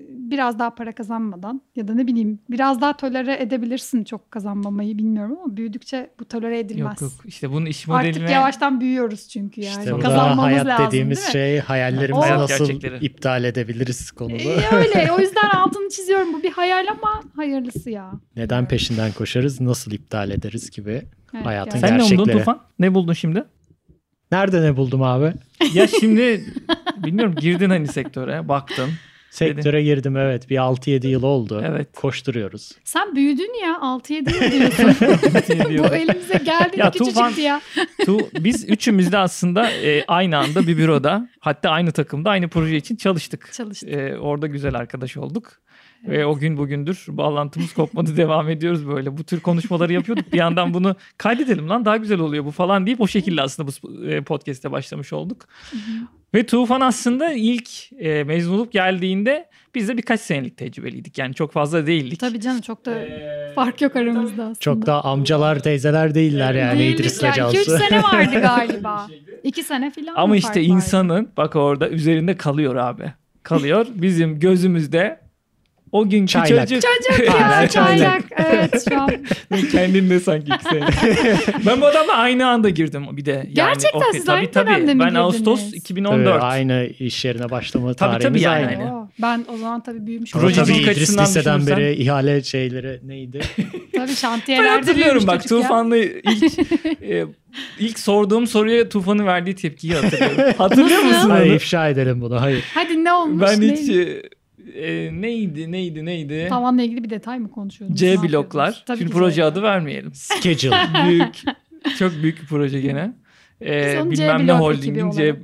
biraz daha para kazanmadan ya da ne bileyim biraz daha tolere edebilirsin çok kazanmamayı bilmiyorum ama büyüdükçe bu tolere edilmez. Yok yok işte bunun iş modeline Artık yavaştan büyüyoruz çünkü yani. İşte Kazanmamız hayat lazım dediğimiz şey hayallerimizi Hayat nasıl gerçekleri. iptal edebiliriz konuda. Ee, öyle o yüzden altını çiziyorum bu bir hayal ama hayırlısı ya. Neden peşinden koşarız, nasıl iptal ederiz gibi Evet, hayatın gerçekten. Sen ne buldun gerçekleri. Tufan? Ne buldun şimdi? Nerede ne buldum abi? Ya şimdi bilmiyorum girdin hani sektöre baktın. Sektöre girdim evet bir 6-7 yıl oldu. Evet. Koşturuyoruz. Sen büyüdün ya 6-7 yıl diyorsun. bu elimize geldi Ya küçücüktü Tufan- ya. Tu, biz üçümüz de aslında e, aynı anda bir büroda hatta aynı takımda aynı proje için çalıştık. Çalıştık. E, orada güzel arkadaş olduk. Ve o gün bugündür bağlantımız kopmadı devam ediyoruz böyle. Bu tür konuşmaları yapıyorduk. Bir yandan bunu kaydedelim lan daha güzel oluyor bu falan deyip o şekilde aslında bu e, podcast'e başlamış olduk. Ve Tufan aslında ilk e, mezun olup geldiğinde biz de birkaç senelik tecrübeliydik. Yani çok fazla değildik. Tabii canım çok da fark yok aramızda aslında. Çok da amcalar teyzeler değiller yani Değildik İdris'le yani. 2-3 Cansu. sene vardı galiba. 2 sene falan Ama işte fark vardı? insanın bak orada üzerinde kalıyor abi. Kalıyor. Bizim gözümüzde o günkü Çaylak. çocuk. Çocuk ya çaylak. Evet şu an. Kendin de sanki iki sene. ben bu adamla aynı anda girdim bir de. Yani Gerçekten ofis- siz tabii, aynı tabii. dönemde mi Ben Ağustos girdiniz? 2014. Tabii, aynı iş yerine başlama Tabii, tabii tarihimiz yani. aynı. Oo, ben o zaman tabii büyümüş. Projecilik tabii İdris liseden düşünürsen- beri ihale şeyleri neydi? Tabii Ben şantiyelerde hatırlıyorum büyümüş bak çocuk ya. Tufan'la ilk e, ilk sorduğum soruya Tufan'ın verdiği tepkiyi hatırlıyorum. Hatırlıyor musun Hayır ifşa edelim bunu. Hayır. Hadi ne olmuş? Ben hiç? E, neydi neydi neydi? Tavanla ilgili bir detay mı konuşuyordunuz? C bloklar. Tabii Şimdi proje C. adı vermeyelim. Schedule. büyük çok büyük bir proje gene. Ee, bilmem ne holdingin C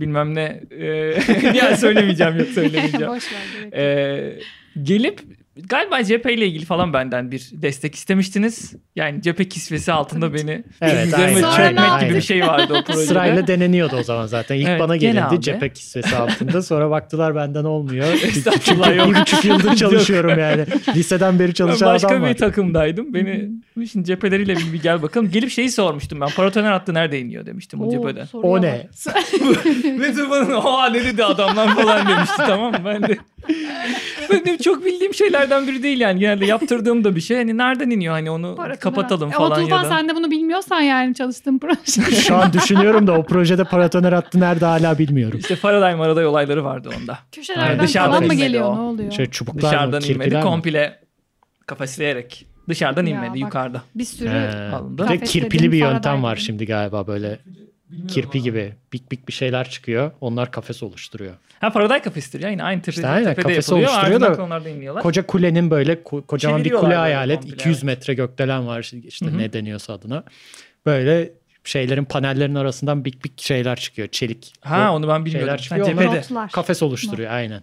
bilmem ne e, ya söylemeyeceğim yok söylemeyeceğim. Boş ver gerek yok. Ee, gelip galiba cepheyle ilgili falan benden bir destek istemiştiniz. Yani cephe kisvesi altında beni Evet, üzerime çökmek gibi bir şey vardı o projede. Sırayla deneniyordu o zaman zaten. İlk Evet, bana gel gelindi cephe kisvesi altında. Sonra baktılar benden olmuyor. Estağfurullah yok. bir buçuk yıldır çalışıyorum yani. Liseden beri Ben çalışan başka adam bir takımdaydım. Beni işin cepheleriyle bir, bir gel bakalım. Gelip şeyi sormuştum ben. Paratoner hattı nerede iniyor demiştim o Oo, cepheden. O ne? Ve Tufan'ın oha ne dedi adamlar falan demişti tamam mı? Ben de ben de çok bildiğim şeylerden biri değil yani. Genelde yaptırdığım da bir şey. Hani nereden iniyor hani onu Paratoner kapatalım hattı. falan Ama Tufan ya da. sen de bunu bilmiyorsan yani çalıştığın proje. Şu an düşünüyorum da o projede paratoner hattı nerede hala bilmiyorum. İşte Faraday Maraday olayları vardı onda. Köşelerden Dışarıdan falan mı geliyor o. ne oluyor? Şöyle çubuklar Dışarıdan mı, inmedi mi? komple kafesleyerek. Dışarıdan Ya inmedi bak. yukarıda. Bir sürü He. alındı. Bir de Kafeslerin kirpili bir yöntem var şimdi galiba böyle kirpi gibi bik bik bir şeyler çıkıyor. Onlar kafes oluşturuyor. Ha Faraday kafesidir ya yine aynı tepe, İşte aynen, tepede kafesi yapılıyor. oluşturuyor da. Koca kulenin böyle ko- kocaman bir kule hayal et. komple, 200 evet. metre gökdelen var işte Hı hı. ne deniyorsa adına. Böyle şeylerin panellerin arasından bik bik şeyler çıkıyor. Çelik. Ha onu ben bilmiyordum. şeyler çıkıyor. notlar. kafes oluşturuyor aynen.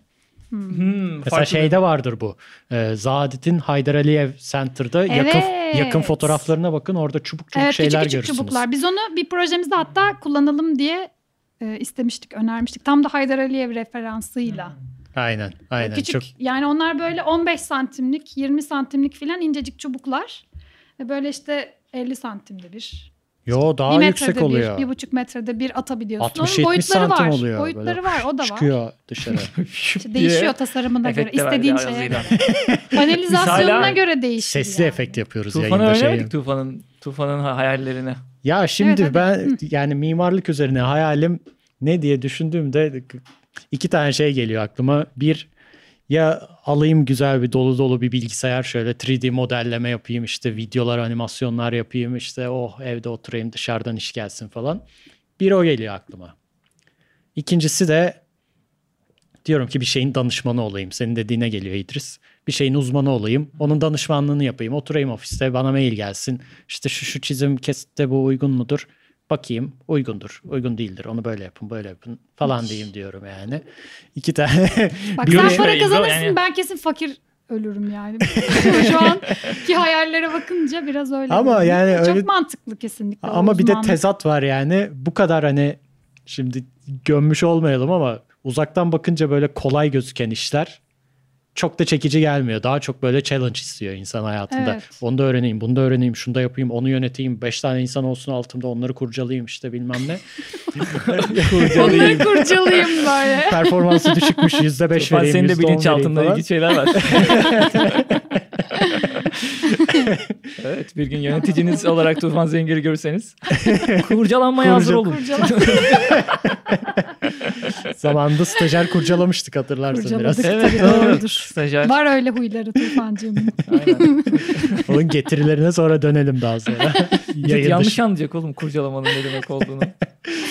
Hmm, Mesela farklı şeyde vardır bu. Ee, Zadet'in Haydar Aliyev Center'da yakın Evet. yakın fotoğraflarına bakın. Orada çubuk çubuk Evet şeyler küçük küçük görürsünüz. çubuklar. Biz onu bir projemizde hatta kullanalım diye e, istemiştik, önermiştik. Tam da Haydar Aliyev referansıyla. Aynen. Aynen. Küçük Çok yani onlar böyle 15 santimlik, 20 santimlik filan incecik çubuklar. Ve böyle işte 50 santimde bir. Yo daha bir yüksek metrede oluyor. bir, bir buçuk metrede bir atabiliyorsun. 60-70 Onun boyutları santim var. oluyor. Boyutları böyle. var o da var. Çıkıyor dışarı. İşte değişiyor tasarımına göre. İstediğin şeye. Panelizasyonuna göre değişiyor. Sesli yani. efekt yapıyoruz Tufan'ı yayında. Şey. öğrenemedik Tufan'ın Tufan'ın ha- hayallerini. Ya şimdi Evet, ben yani mimarlık üzerine hayalim ne diye düşündüğümde iki tane şey geliyor aklıma. Bir ya alayım güzel bir dolu dolu bir bilgisayar şöyle 3D modelleme yapayım işte videolar animasyonlar yapayım işte oh evde oturayım dışarıdan iş gelsin falan. Bir o geliyor aklıma. İkincisi de diyorum ki bir şeyin danışmanı olayım. Senin dediğine geliyor İdris. Bir şeyin uzmanı olayım. Onun danışmanlığını yapayım. Oturayım ofiste bana mail gelsin. İşte şu şu çizim kesitte bu uygun mudur? Bakayım uygundur. Uygun değildir. Onu böyle yapın böyle yapın falan diyeyim diyorum yani. İki tane. Bak sen para kazanırsın yani- ben kesin fakir ölürüm yani. Şu anki hayallere bakınca biraz öyle. Ama görünüyor. yani Çok öyle- mantıklı kesinlikle. Ama bir de tezat var yani. Bu kadar hani şimdi gömmüş olmayalım ama uzaktan bakınca böyle kolay gözüken işler çok da çekici gelmiyor. Daha çok böyle challenge istiyor insan hayatında. Evet. Onu da öğreneyim, bunu da öğreneyim, şunu da yapayım, onu yöneteyim. Beş tane insan olsun altımda onları kurcalayayım işte bilmem ne. Onları kurcalayayım böyle. Performansı düşükmüş yüzde beş vereyim, senin de bilinçaltında ilginç şeyler var. evet bir gün yöneticiniz olarak Tufan Zengir'i görürseniz kurcalanmaya hazır olun. Zamanında stajyer kurcalamıştık hatırlarsın biraz. Evet doğrudur. Stajyer. Var öyle huyları Tufancığım. Aynen. Onun getirilerine sonra dönelim daha sonra. Yanlış anlayacak oğlum kurcalamanın ne demek olduğunu.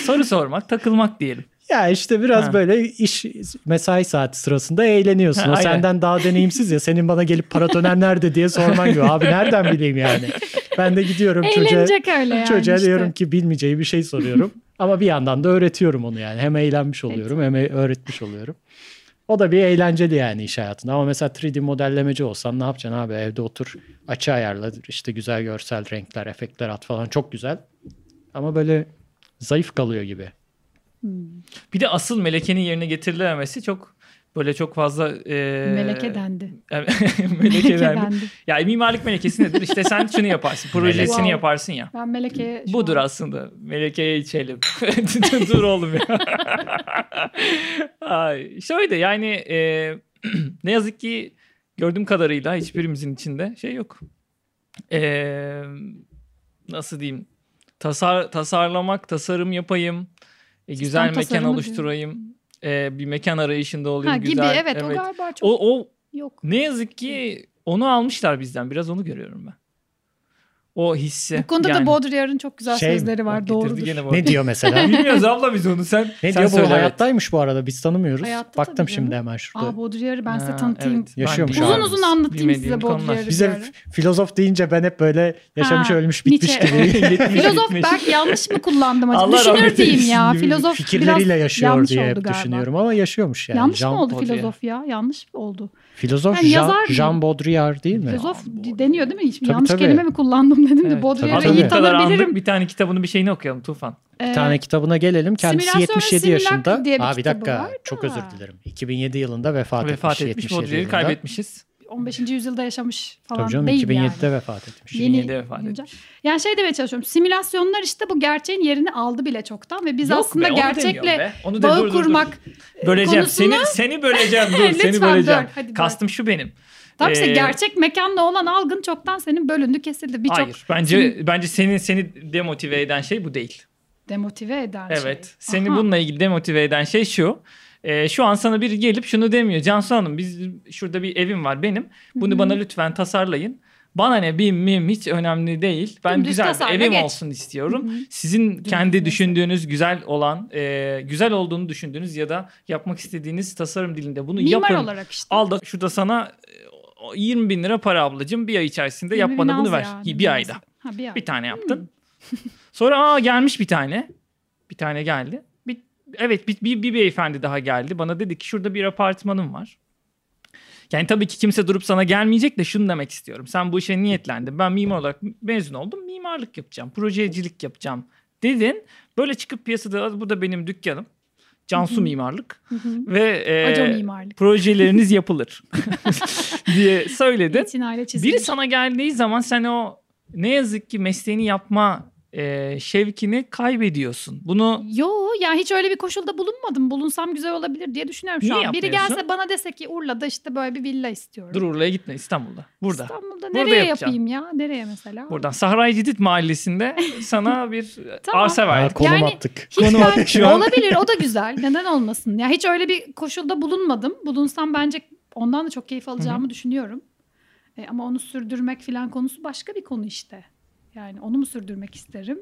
Soru sormak, takılmak diyelim. Ya işte biraz Ha. böyle iş mesai saati sırasında eğleniyorsun. Ha, o aynen. senden daha deneyimsiz ya. Senin bana gelip paratoner nerede diye sorman gibi. Abi nereden bileyim yani. Ben de gidiyorum çocuğa, Eğlenecek öyle yani çocuğa işte. diyorum ki bilmeyeceği bir şey soruyorum. Ama bir yandan da öğretiyorum onu yani. Hem eğlenmiş oluyorum hem öğretmiş oluyorum. O da bir eğlenceli yani iş hayatında. Ama mesela 3D modellemeci olsan ne yapacaksın abi? Evde otur açı ayarla. işte güzel görsel renkler, efektler at falan. Çok güzel. Ama böyle zayıf kalıyor gibi. Bir de asıl melekenin yerine getirilememesi çok böyle çok fazla e, Meleke dendi. meleke dendi. Ya mimarlık melekesi nedir? İşte sen şunu yaparsın. Projesini Wow. yaparsın ya. Ben Meleke'ye şu Budur an- aslında. Melekeye içelim. Dur oğlum ya. Ay, şöyle yani e, ne yazık ki gördüğüm kadarıyla hiçbirimizin içinde şey yok. E, nasıl diyeyim? Tasar, tasarlamak, tasarım yapayım. E, güzel mekan oluşturayım. e, bir mekan arayışında olayım. Ha, güzel. gibi evet, o galiba çok O, o yok. ne yazık ki onu almışlar bizden. Biraz onu görüyorum ben. O hissi. Bu konuda yani. da Baudrillard'ın çok güzel Şey sözleri var. Doğrudur. gene bu. Ne diyor mesela? Bilmiyoruz abla biz onu sen. Ne sen diyor bu söyle, evet. hayattaymış bu arada biz tanımıyoruz. Hayatta Baktım şimdi hemen şurada. Aa Baudrillard'ı ben size tanıtayım. evet. Yaşıyormuş abi. Uzun uzun anlatayım size. Baudrillard'ı. Bize filozof deyince ben hep böyle yaşamış Ha, ölmüş bitmiş Nietzsche. gibi. Filozof belki yanlış mı kullandım acaba? Düşünür diyeyim ya. Filozof Fikirleriyle yaşıyor diye hep düşünüyorum ama yaşıyormuş yani. yanlış mı oldu filozof ya? Yanlış oldu. Filozof Yani Jean, yazar Jean? Baudrillard değil mi? Filozof deniyor değil mi? Hiç Tabii, yanlış tabii. kelime mi kullandım dedim de Evet. Baudrillard'ı Tabii, iyi tabii. Bu kadar tanır bilirim. andık bir tane kitabını bir şeyini okuyalım Tufan. Ee, Bir tane kitabına gelelim. Kendisi Simülasyon ve 77 Simülak yaşında. diye bir Aa bir dakika. var Çok özür dilerim. 2007 yılında vefat, Vefat etmiş. etmiş. 77 Baudrillard'ı kaybetmişiz. 15. yüzyılda yaşamış falan Tabii canım değil 2007'de yani. vefat etmiş. Yeni 2007'de vefat güncel. etmiş. Yani şey demeye çalışıyorum. Simülasyonlar işte bu gerçeğin yerini aldı bile çoktan ve biz Yok aslında be, gerçekle. Onu bağı dur, dur, dur. kurmak Böleceğim. konusunu- Seni seni böleceğim. Dur seni Lütfen böleceğim. böl, hadi. Kastım şu benim. Tabii işte Ee, gerçek mekanla olan algın çoktan senin bölündü kesildi. Birçok Hayır. Bence bence seni seni demotive eden şey bu değil. demotive eden şey. Evet. Seni Aha. bununla ilgili demotive eden şey şu. Ee, şu an sana biri gelip şunu demiyor. Cansu Hanım biz şurada bir evim var benim. Bunu bana lütfen tasarlayın. Bana ne bim mim hiç önemli değil. Ben Dümdüz güzel bir evim geç. olsun istiyorum. Hı hı. Sizin kendi mesela. düşündüğünüz güzel olan, e, güzel olduğunu düşündüğünüz ya da yapmak istediğiniz tasarım dilinde bunu Mimar yapın. olarak işte. Al da şurada sana e, o 20 bin lira para ablacığım bir ay içerisinde yap 20 bana bunu ver. ya, bir ayda. Ha, bir ay. Bir tane yaptın. Sonra aa gelmiş bir tane. Bir tane geldi. Evet bir, bir, bir beyefendi daha geldi. Bana dedi ki şurada bir apartmanım var. Yani tabii ki kimse durup sana gelmeyecek de şunu demek istiyorum. Sen bu işe niyetlendin. Ben mimar olarak mezun oldum. Mimarlık yapacağım. Projecilik yapacağım dedin. Böyle çıkıp piyasada bu da benim dükkanım. Cansu Mimarlık. Ve e, mimarlık. projeleriniz yapılır diye söyledin. Biri sana geldiği zaman sen o ne yazık ki mesleğini yapma e, şevkini kaybediyorsun. Bunu Yo ya hiç öyle bir koşulda bulunmadım. Bulunsam güzel olabilir diye düşünüyorum şu Niye an. Biri yapmıyorsun? gelse bana dese ki Urla'da işte böyle bir villa istiyorum. dur Urla'ya gitme İstanbul'da. Burada. İstanbul'da Burada nereye yapacaksın. yapayım ya? Nereye mesela? Buradan Sahra Cidit Mahallesi'nde sana bir Tamam. arsa Ha, verdik. konum Yani- attık. Hiç Konu ben- şu an. olabilir o da güzel. Neden olmasın? Ya hiç öyle bir koşulda bulunmadım. Bulunsam bence ondan da çok keyif alacağımı düşünüyorum. E, ama onu sürdürmek falan konusu başka bir konu işte. Yani onu mu sürdürmek isterim?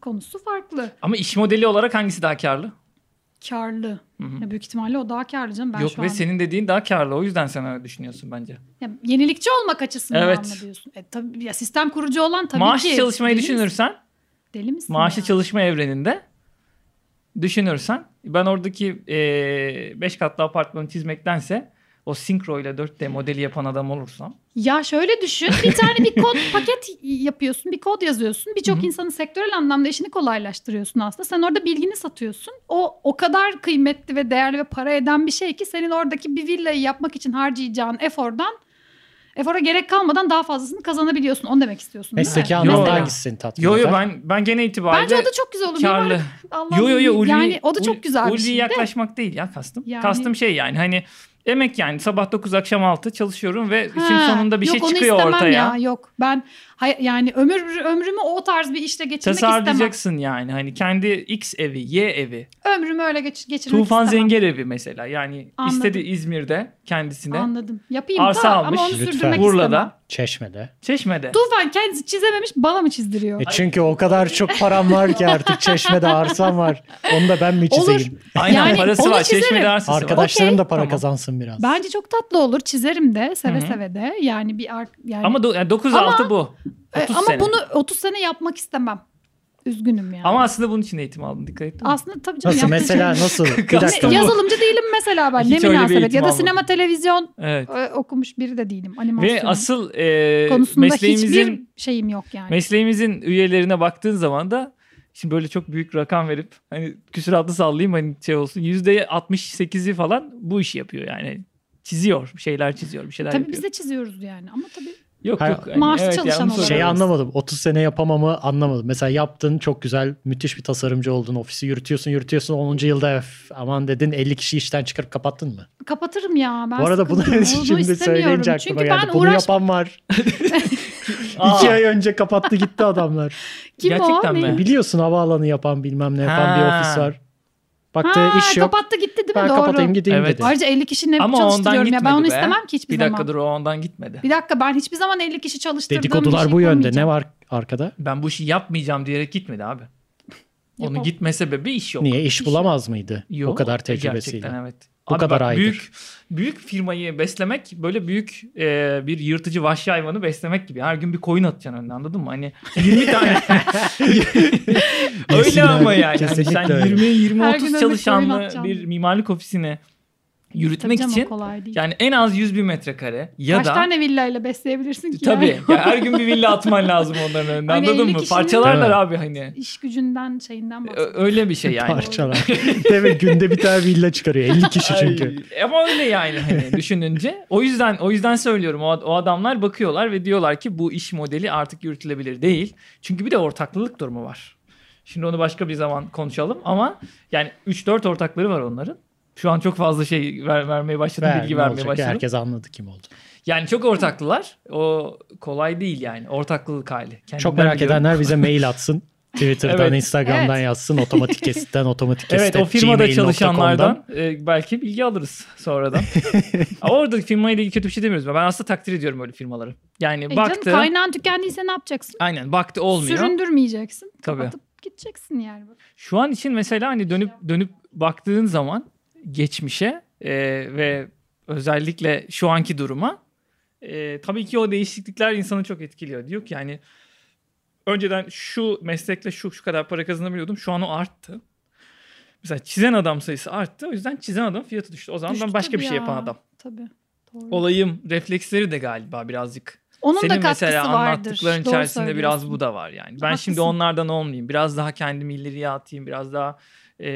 Konusu farklı. Ama iş modeli olarak hangisi daha karlı? Karlı. Hı hı. Ya büyük ihtimalle o daha karlı canım. Ben Yok şu ve an... senin dediğin daha karlı. O yüzden sen öyle düşünüyorsun bence. Ya, yenilikçi olmak açısından Evet. mı diyorsun? E, tabii, ya sistem kurucu olan tabii Maaşlı ki. çalışmayı Deli misin? düşünürsen, Deli misin maaşlı ya? çalışma evreninde düşünürsen ben oradaki 5 katlı apartmanı çizmektense o Synchro ile 4D modeli yapan adam olursam. Ya şöyle düşün. Bir tane bir kod paket yapıyorsun. Bir kod yazıyorsun. Birçok insanın sektörel anlamda işini kolaylaştırıyorsun aslında. Sen orada bilgini satıyorsun. O o kadar kıymetli ve değerli ve para eden bir şey ki senin oradaki bir villayı yapmak için harcayacağın efordan efora gerek kalmadan daha fazlasını kazanabiliyorsun. Onu demek istiyorsun. Mesleki anlamda yo. hangisi seni tatmin Yo yo ben ben gene itibariyle Bence o da çok güzel olur. karlı. Yo yo yo ulvi, yani o da çok güzel bir ulvi şey. de. yaklaşmak değil ya kastım. Yani- Kastım şey yani hani emek yani sabah 9 akşam 6 çalışıyorum ve işin Ha, sonunda bir yok, şey onu çıkıyor istemem ortaya. Ya, yok ben hay- yani ömür ömrümü o tarz bir işte geçirmek istemem. Tasarlayacaksın yani hani kendi X evi, Y evi, Ömrümü öyle geç, geçirmek Tufan istemem. Zenger evi mesela. Yani Anladım. istedi İzmir'de kendisine. Anladım. Yapayım Arsa da almış. ama onu Lütfen. sürdürmek Urla'da, istemem. Çeşme'de. Çeşme'de. Tufan kendisi çizememiş bana mı çizdiriyor? E çünkü o kadar çok param var ki artık Çeşme'de arsam var. Onu da ben mi çizeyim? Aynen Yani parası onu var. çizerim. Çeşme'de arsası var. Arkadaşlarım da para Tamam. kazansın biraz. Bence çok tatlı olur. Çizerim de seve Hı hı. seve de. Yani bir ar- yani Ama do- yani 9 Ama- 6 bu. E, 30 ama sene. bunu 30 sene yapmak istemem. Üzgünüm yani. Ama aslında bunun için eğitim aldım dikkat ettin mi? aslında tabii canım. Nasıl mesela nasıl? Bir dakika. Yazılımcı değilim mesela ben. Hiç ne münasebet. Ya da almadım. sinema televizyon Evet. e, okumuş biri de değilim. Animasyon Ve asıl e, konusunda mesleğimizin hiçbir şeyim yok yani. mesleğimizin üyelerine baktığın zaman da şimdi böyle çok büyük rakam verip hani küsuratlı sallayayım hani şey olsun %68'i falan bu işi yapıyor yani. Çiziyor, bir şeyler çiziyor, bir şeyler tabii yapıyor. biz de çiziyoruz yani. Ama tabii Yok Hayır, yok. maaşlı evet, çalışan yani olarak. Şeyi anlamadım. 30 sene yapamamı anlamadım. Mesela yaptın çok güzel, müthiş bir tasarımcı oldun. Ofisi yürütüyorsun, yürütüyorsun. 10. yılda "Öf, aman dedin 50 kişi işten çıkarıp kapattın mı? kapatırım ya. Ben Bu arada bunu şimdi istemiyorum. söyleyince aklıma Çünkü geldi. ben Bunu uğraş... yapan var. İki ay önce kapattı gitti adamlar. Kim Gerçekten o? Mi? Biliyorsun havaalanı yapan bilmem ne yapan bir Ha. ofis var. Baktı Ha, iş yok. kapattı gitti değil mi? Ben Doğru. kapatayım gideyim Evet. dedi. Ayrıca 50 kişi ne Ama ondan çalıştırıyorum ya. Ben gitmedi onu be. istemem ki hiçbir Bir zaman. dakika dur o ondan gitmedi. Bir dakika ben hiçbir zaman 50 kişi çalıştırdığım Dedikodular bir şey bu yönde. Ne var arkada? Ben bu işi yapmayacağım diyerek gitmedi abi. Onun Yapalım. gitme sebebi iş yok. Niye iş İş bulamaz mıydı? Yok, o kadar tecrübesiyle. Gerçekten evet. Bu Abi kadar bak, aydır. Büyük, büyük firmayı beslemek böyle büyük e, bir yırtıcı vahşi hayvanı beslemek gibi. Her gün bir koyun atacaksın önüne anladın mı? Hani 20 tane. öyle ama yani. Kesinlikle sen öyle. 20 20 Her 30 gün öyle çalışanlı bir mimarlık ofisini Tabii yürütmek canım, o için kolay değil. yani en az 100 bin metrekare ya Kaç da tane villayla besleyebilirsin ki? tabii yani? ya her gün bir villa atman lazım onların önüne Hani anladın 50 mı? Parçalarlar Evet. abi hani. İş gücünden şeyinden bahsediyorum. Ö- öyle bir şey yani. Parçalar. Demek günde bir tane villa çıkarıyor. 50 kişi çünkü. Ay, ama öyle yani hani düşününce. O yüzden o yüzden söylüyorum. O, o adamlar bakıyorlar ve diyorlar ki bu iş modeli artık yürütülebilir değil. Çünkü bir de ortaklılık durumu var. Şimdi onu başka bir zaman konuşalım ama yani 3-4 ortakları var onların. Şu an çok fazla şey ver, vermeye başladım, Ver, bilgi ne vermeye olacak? başladım. Herkes anladı kim oldu. Yani çok ortaklılar. O kolay değil yani. Ortaklılık hali. Kendimden Çok merak biliyorum. edenler bize mail atsın. Twitter'dan, Evet. Instagram'dan Evet. yazsın. Otomatik kesitten otomatik kesit. Evet o firmada çalışanlardan e, belki bilgi alırız sonradan. Ama orada firmayla ilgili kötü bir şey demiyoruz. Ben aslında takdir ediyorum öyle firmaları. Yani E canım, baktı. kaynağın tükendiyse ne yapacaksın? Aynen baktı olmuyor. Süründürmeyeceksin. Tabii. Kapatıp gideceksin yani. Şu an için mesela hani dönüp dönüp baktığın zaman geçmişe e, ve özellikle şu anki duruma e, tabii ki o değişiklikler insanı çok etkiliyor. Diyor ki yani önceden şu meslekle şu şu kadar para kazanabiliyordum. Şu an o arttı. Mesela çizen adam sayısı arttı. O yüzden çizen adam fiyatı düştü. O zaman Düştü ben başka bir şey ya. yapan adam. Tabii. Doğru. Olayım refleksleri de galiba birazcık Onun senin da katkısı mesela vardır. anlattıkların Doğru içerisinde biraz bu da var yani. Ben Haklısın. şimdi onlardan olmayayım. Biraz daha kendimi ileriye atayım. Biraz daha e,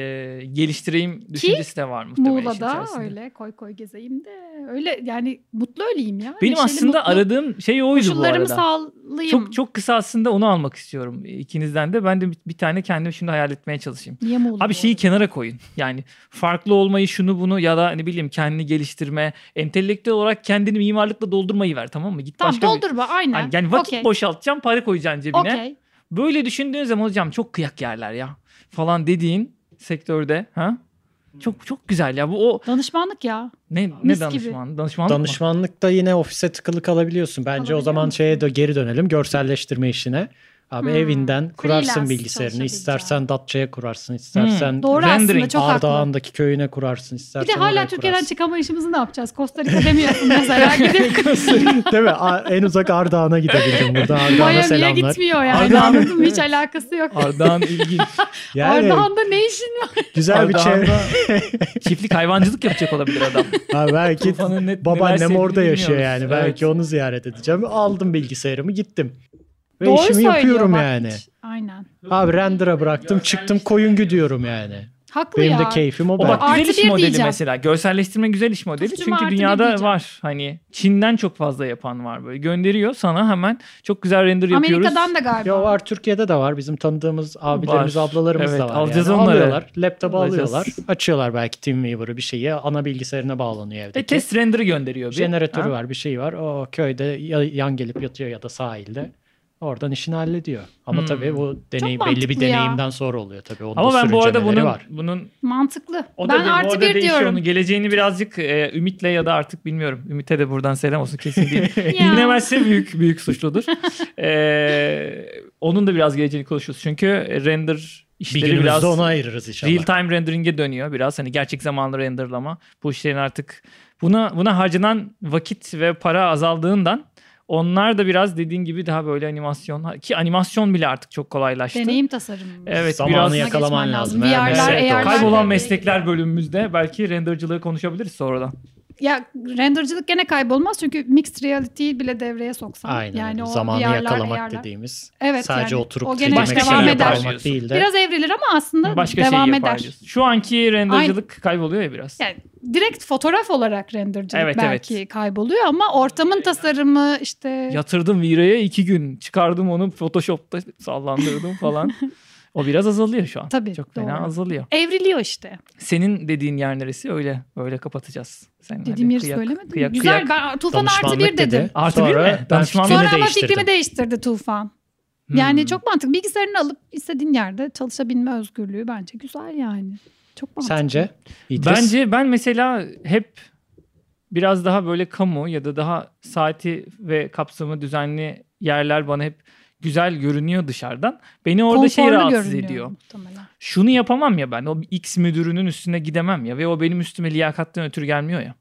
geliştireyim düşüncesi de var muhtemelen Muğla'da öyle koy koy gezeyim de öyle yani mutlu öleyim ya. Benim Neşeli, aslında mutlu. aradığım şey oydu bu arada. sağlayayım. Çok çok kısa aslında onu almak istiyorum ikinizden de. Ben de bir, bir tane kendim şimdi hayal etmeye çalışayım. Niye Muğla? Abi şeyi kenara koyun. Yani farklı olmayı şunu bunu ya da ne bileyim kendini geliştirme, entelektüel olarak kendini mimarlıkla doldurmayı ver tamam mı? Git Tamam başka bir- doldurma aynen. Hani yani vakit Okey. boşaltacaksın, para koyacaksın cebine. Okey. Böyle düşündüğün zaman hocam çok kıyak yerler ya falan dediğin sektörde ha? Çok çok güzel ya. Bu o Danışmanlık ya. ne Mis ne gibi. danışman? Danışmanlık mı? Danışmanlıkta yine ofise tıkılı kalabiliyorsun. Bence o zaman şeye de geri dönelim. Görselleştirme işine. Abi Hmm. evinden kurarsın Freelance bilgisayarını. İstersen Datça'ya kurarsın, istersen Hmm. Doğru Rendering. aslında çok haklı. Ardahan'daki köyüne kurarsın, Bir istersen de hala Türkiye'den kurarsın. çıkamayışımızı ne yapacağız? Costa Rica demiyorsun mesela. Gidip Değil mi? En uzak Ardahan'a gidebildim burada. Ardahan'a Miami'ye selamlar. gitmiyor yani. Ardahan- Anladın mı? Hiç alakası yok. Ardahan ilginç. Yani Ardahan'da ne işin var? güzel bir çevre. Çiftlik hayvancılık yapacak olabilir adam. Ha, belki babaannem orada yaşıyor yani. Belki onu ziyaret edeceğim. Aldım bilgisayarımı gittim. Ve Doğru işimi yapıyorum bak yani. hiç. Aynen. Abi render'a bıraktım çıktım koyun gidiyorum yani. Haklı Benim ya. de keyfim o. O bak Artı güzel iş bir modeli diyeceğim. mesela. Görselleştirme güzel iş modeli. Tufcuma Çünkü bir dünyada diyeceğim. var. Hani Çin'den çok fazla yapan var böyle. Gönderiyor sana hemen çok güzel render yapıyoruz. Amerika'dan da galiba. Ya var Türkiye'de de var. Bizim tanıdığımız abilerimiz, Var. ablalarımız Evet, da var. alacağız yani. onları. Alıyorlar. Laptop'u Alacağız. alıyorlar. Açıyorlar belki TeamViewer'ı bir şeyi. Ana bilgisayarına bağlanıyor evdeki. Ve test render'ı gönderiyor. bir. Jeneratörü Ha? var bir şey var. O köyde ya- yan gelip yatıyor ya da sahilde. Oradan işini hallediyor. Ama Hmm. tabii bu deneyim belli bir ya. deneyimden sonra oluyor tabii. Onun Ama ben bu arada bunun, var. bunun Mantıklı. o da ben de- artı bir diyorum. Onun geleceğini birazcık e, Ümit'le ya da artık bilmiyorum. Ümit'e de buradan selam olsun kesin değil. Dinlemezse büyük büyük suçludur. E, onun da biraz geleceğini konuşuyoruz. Çünkü render Bir işleri günümüzde biraz onu ayırırız inşallah. real time rendering'e dönüyor biraz. Hani gerçek zamanlı renderlama. Bu işlerin artık buna buna harcanan vakit ve para azaldığından onlar da biraz dediğin gibi daha böyle animasyon ki animasyon bile artık çok kolaylaştı. Deneyim tasarımı. Evet, Zamanı biraz- yakalaman lazım. lazım. VR'lar, evet, AR'lar Kaybolan meslekler bölümümüzde belki rendercılığı konuşabiliriz sonradan. Ya rendercılık gene kaybolmaz çünkü mixed reality bile devreye soksan. Aynen yani o Zamanı VR'lar, yakalamak AR'lar. dediğimiz. Evet, sadece yani oturup o gene Başka devam şey eder. değil de. Biraz evrilir ama aslında Başka devam şey eder. diyorsun. Şu anki rendercılık kayboluyor ya biraz. Yani direkt fotoğraf olarak rendercılık Evet, belki kayboluyor ama ortamın tasarımı işte Yatırdım Vira'ya iki gün. Çıkardım onu Photoshop'ta sallandırdım falan. O biraz azalıyor şu an. Tabii, Çok fena doğru. azalıyor. evriliyor işte. Senin dediğin yer neresi? Öyle öyle kapatacağız. Sen Dediğim yeri söylemedim. kıyak- Güzel kıyak. ben Tufan artı bir dedim. dedi. Artı bir Sonra mi? ben Sonra ama değiştirdim. fikrimi değiştirdi Tufan. Yani Hmm. çok mantıklı. Bilgisayarını alıp istediğin yerde çalışabilme özgürlüğü bence güzel yani. Çok mantıklı. Sence? İdris? Bence ben mesela hep biraz daha böyle kamu ya da daha saati ve kapsamı düzenli yerler bana hep güzel görünüyor dışarıdan. Beni orada şey Konforlu rahatsız görünüyor ediyor. muhtemelen. Şunu yapamam ya ben. O X müdürünün üstüne gidemem ya ve o benim üstüme liyakattan ötürü gelmiyor ya.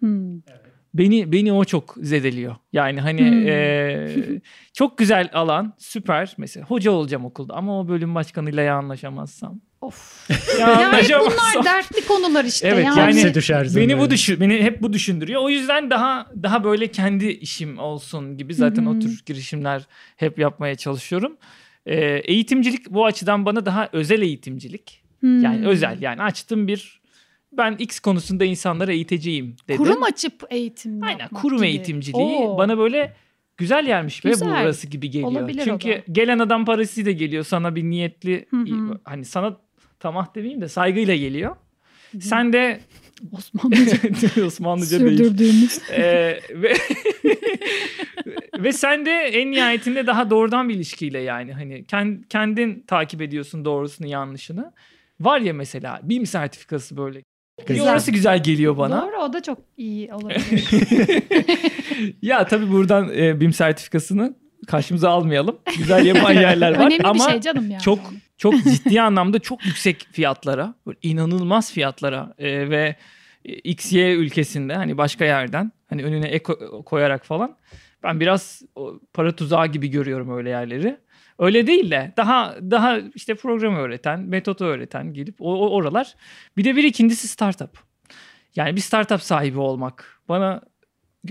Hmm. Beni beni o çok zedeliyor. Yani hani Hmm. eee, çok güzel alan, süper. Mesela hoca olacağım okulda ama o bölüm başkanıyla ya anlaşamazsam. Of. Ya Yani bunlar dertli konular işte. Evet, yani. yani- düşersin Beni bu böyle. düşün, beni hep bu düşündürüyor. O yüzden daha daha böyle kendi işim olsun gibi zaten Hı hı. o tür girişimler hep yapmaya çalışıyorum. Ee, eğitimcilik bu açıdan bana daha özel eğitimcilik. Hmm. Yani özel yani açtım bir ben X konusunda insanları eğiteceğim dedim. Kurum açıp eğitim Aynen kurum gibi. eğitimciliği Oo. bana böyle güzel yermiş ve Güzel. burası gibi geliyor. Olabilir o Çünkü da. gelen adam parasıyla geliyor sana bir niyetli Hı hı. hani sana tamah demeyeyim de saygıyla geliyor. hı. Sen de Osmanlıca Osmanlıca değil. sürdürdüğümüz. Ee, ve ve sen de en nihayetinde daha doğrudan bir ilişkiyle yani hani kend- kendin takip ediyorsun doğrusunu yanlışını. Var ya mesela BİM sertifikası böyle. Bir Güzel. orası güzel geliyor bana. Doğru o da çok iyi olabilir. ya tabii buradan e, BİM sertifikasını karşımıza almayalım. Güzel yapan yerler var Önemli ama bir şey canım yani. çok çok ciddi anlamda çok yüksek fiyatlara, inanılmaz fiyatlara e, ve XY ülkesinde hani başka yerden hani önüne ek koyarak falan ben biraz para tuzağı gibi görüyorum öyle yerleri. Öyle değil de daha daha işte programı öğreten, metodu öğreten gelip o oralar. Bir de bir ikincisi startup. Yani bir startup sahibi olmak bana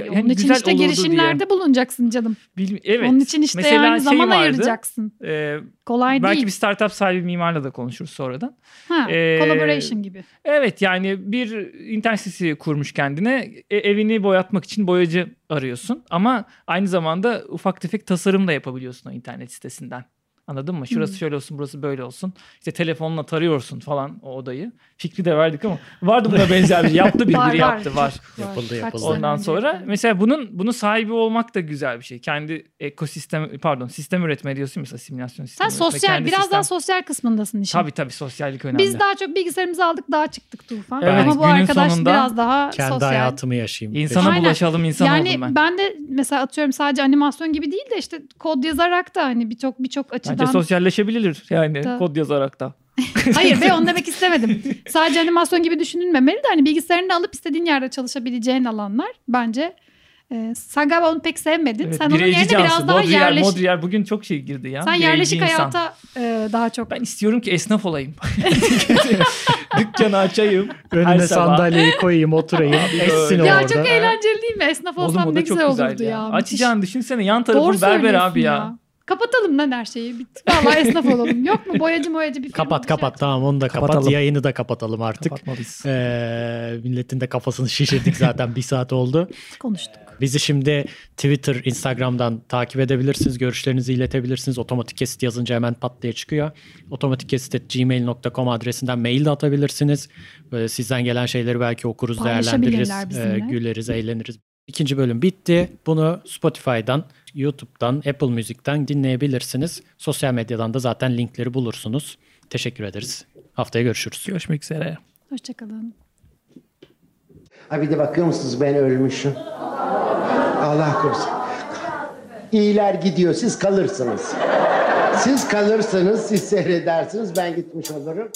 Onun yani için güzel işte girişimlerde bulunacaksın canım. diye. Bil- evet. Onun için işte Mesela yani şey zaman vardı, ayıracaksın. e, Kolay belki değil. bir startup sahibi mimarla da konuşuruz sonradan. Ha, Ee, collaboration gibi. Evet yani bir internet sitesi kurmuş kendine. E, evini boyatmak için boyacı arıyorsun. Ama aynı zamanda ufak tefek tasarım da yapabiliyorsun o internet sitesinden. Anladın mı? Şurası şöyle olsun, burası böyle olsun. İşte telefonla tarıyorsun falan o odayı. Fikri de verdik ama vardı buna benzer bir şey. Yaptı biri, Var, yaptı var. Yapıldı, yapıldı. Ondan sonra mesela bunun bunun sahibi olmak da güzel bir şey. Kendi ekosistem pardon sistem üretme diyorsun mesela simülasyon Sen sistemi. üretme, sosyal kendi biraz sistem- daha sosyal kısmındasın işin. Tabii tabii sosyallik önemli. Biz daha çok bilgisayarımızı aldık daha çıktık Tufan. Evet, Ama bu günün arkadaş sonunda biraz daha Kendi sosyal. hayatımı yaşayayım. İnsana Aynen. bulaşalım insan yani oldum ben. ben. de mesela atıyorum sadece animasyon gibi değil de işte kod yazarak da hani birçok birçok açıdan. Bence sosyalleşebilir yani Da. kod yazarak da. Hayır be onu demek istemedim. Sadece animasyon gibi düşünülmemeli de hani bilgisayarını alıp istediğin yerde çalışabileceğin alanlar bence. Sen galiba onu pek sevmedin. Evet, sen onun yerine cansı. biraz daha Modriyer, yerleş... Modriyer bugün çok şey girdi ya. Sen yerleşik insan. hayata e, daha çok Ben istiyorum ki esnaf olayım. Dükkanı açayım. Önüne sandalyeyi koyayım oturayım. Essin Ya orada. çok eğlenceli değil mi? Esnaf Oğlum olsam o ne da çok güzel güzel olurdu ya. ya. Açacağını düşünsene yan tarafın Doğru berber abi ya. Kapatalım lan her şeyi. Bit- Vallahi esnaf olalım. Yok mu boyacı boyacı bir Kapat bir şey kapat tamam onu da kapat. Kapatalım. Yayını da kapatalım artık. Kapatmalıyız. Ee, milletin de kafasını şişirdik zaten bir saat oldu. konuştuk. Bizi şimdi Twitter, Instagram'dan takip edebilirsiniz. Görüşlerinizi iletebilirsiniz. Otomatik kesit yazınca hemen pat diye çıkıyor. otomatikkesit.gmail.com adresinden mail de atabilirsiniz. Böyle sizden gelen şeyleri belki okuruz, değerlendiririz, e, güleriz, eğleniriz. İkinci bölüm bitti. Bunu Spotify'dan, YouTube'dan, Apple Music'ten dinleyebilirsiniz. Sosyal medyadan da zaten linkleri bulursunuz. Teşekkür ederiz. Haftaya görüşürüz. Görüşmek üzere. Hoşçakalın. Ha bir de bakıyor musunuz ben ölmüşüm. Allah korusun. İyiler gidiyor siz kalırsınız. Siz kalırsınız siz seyredersiniz ben gitmiş olurum.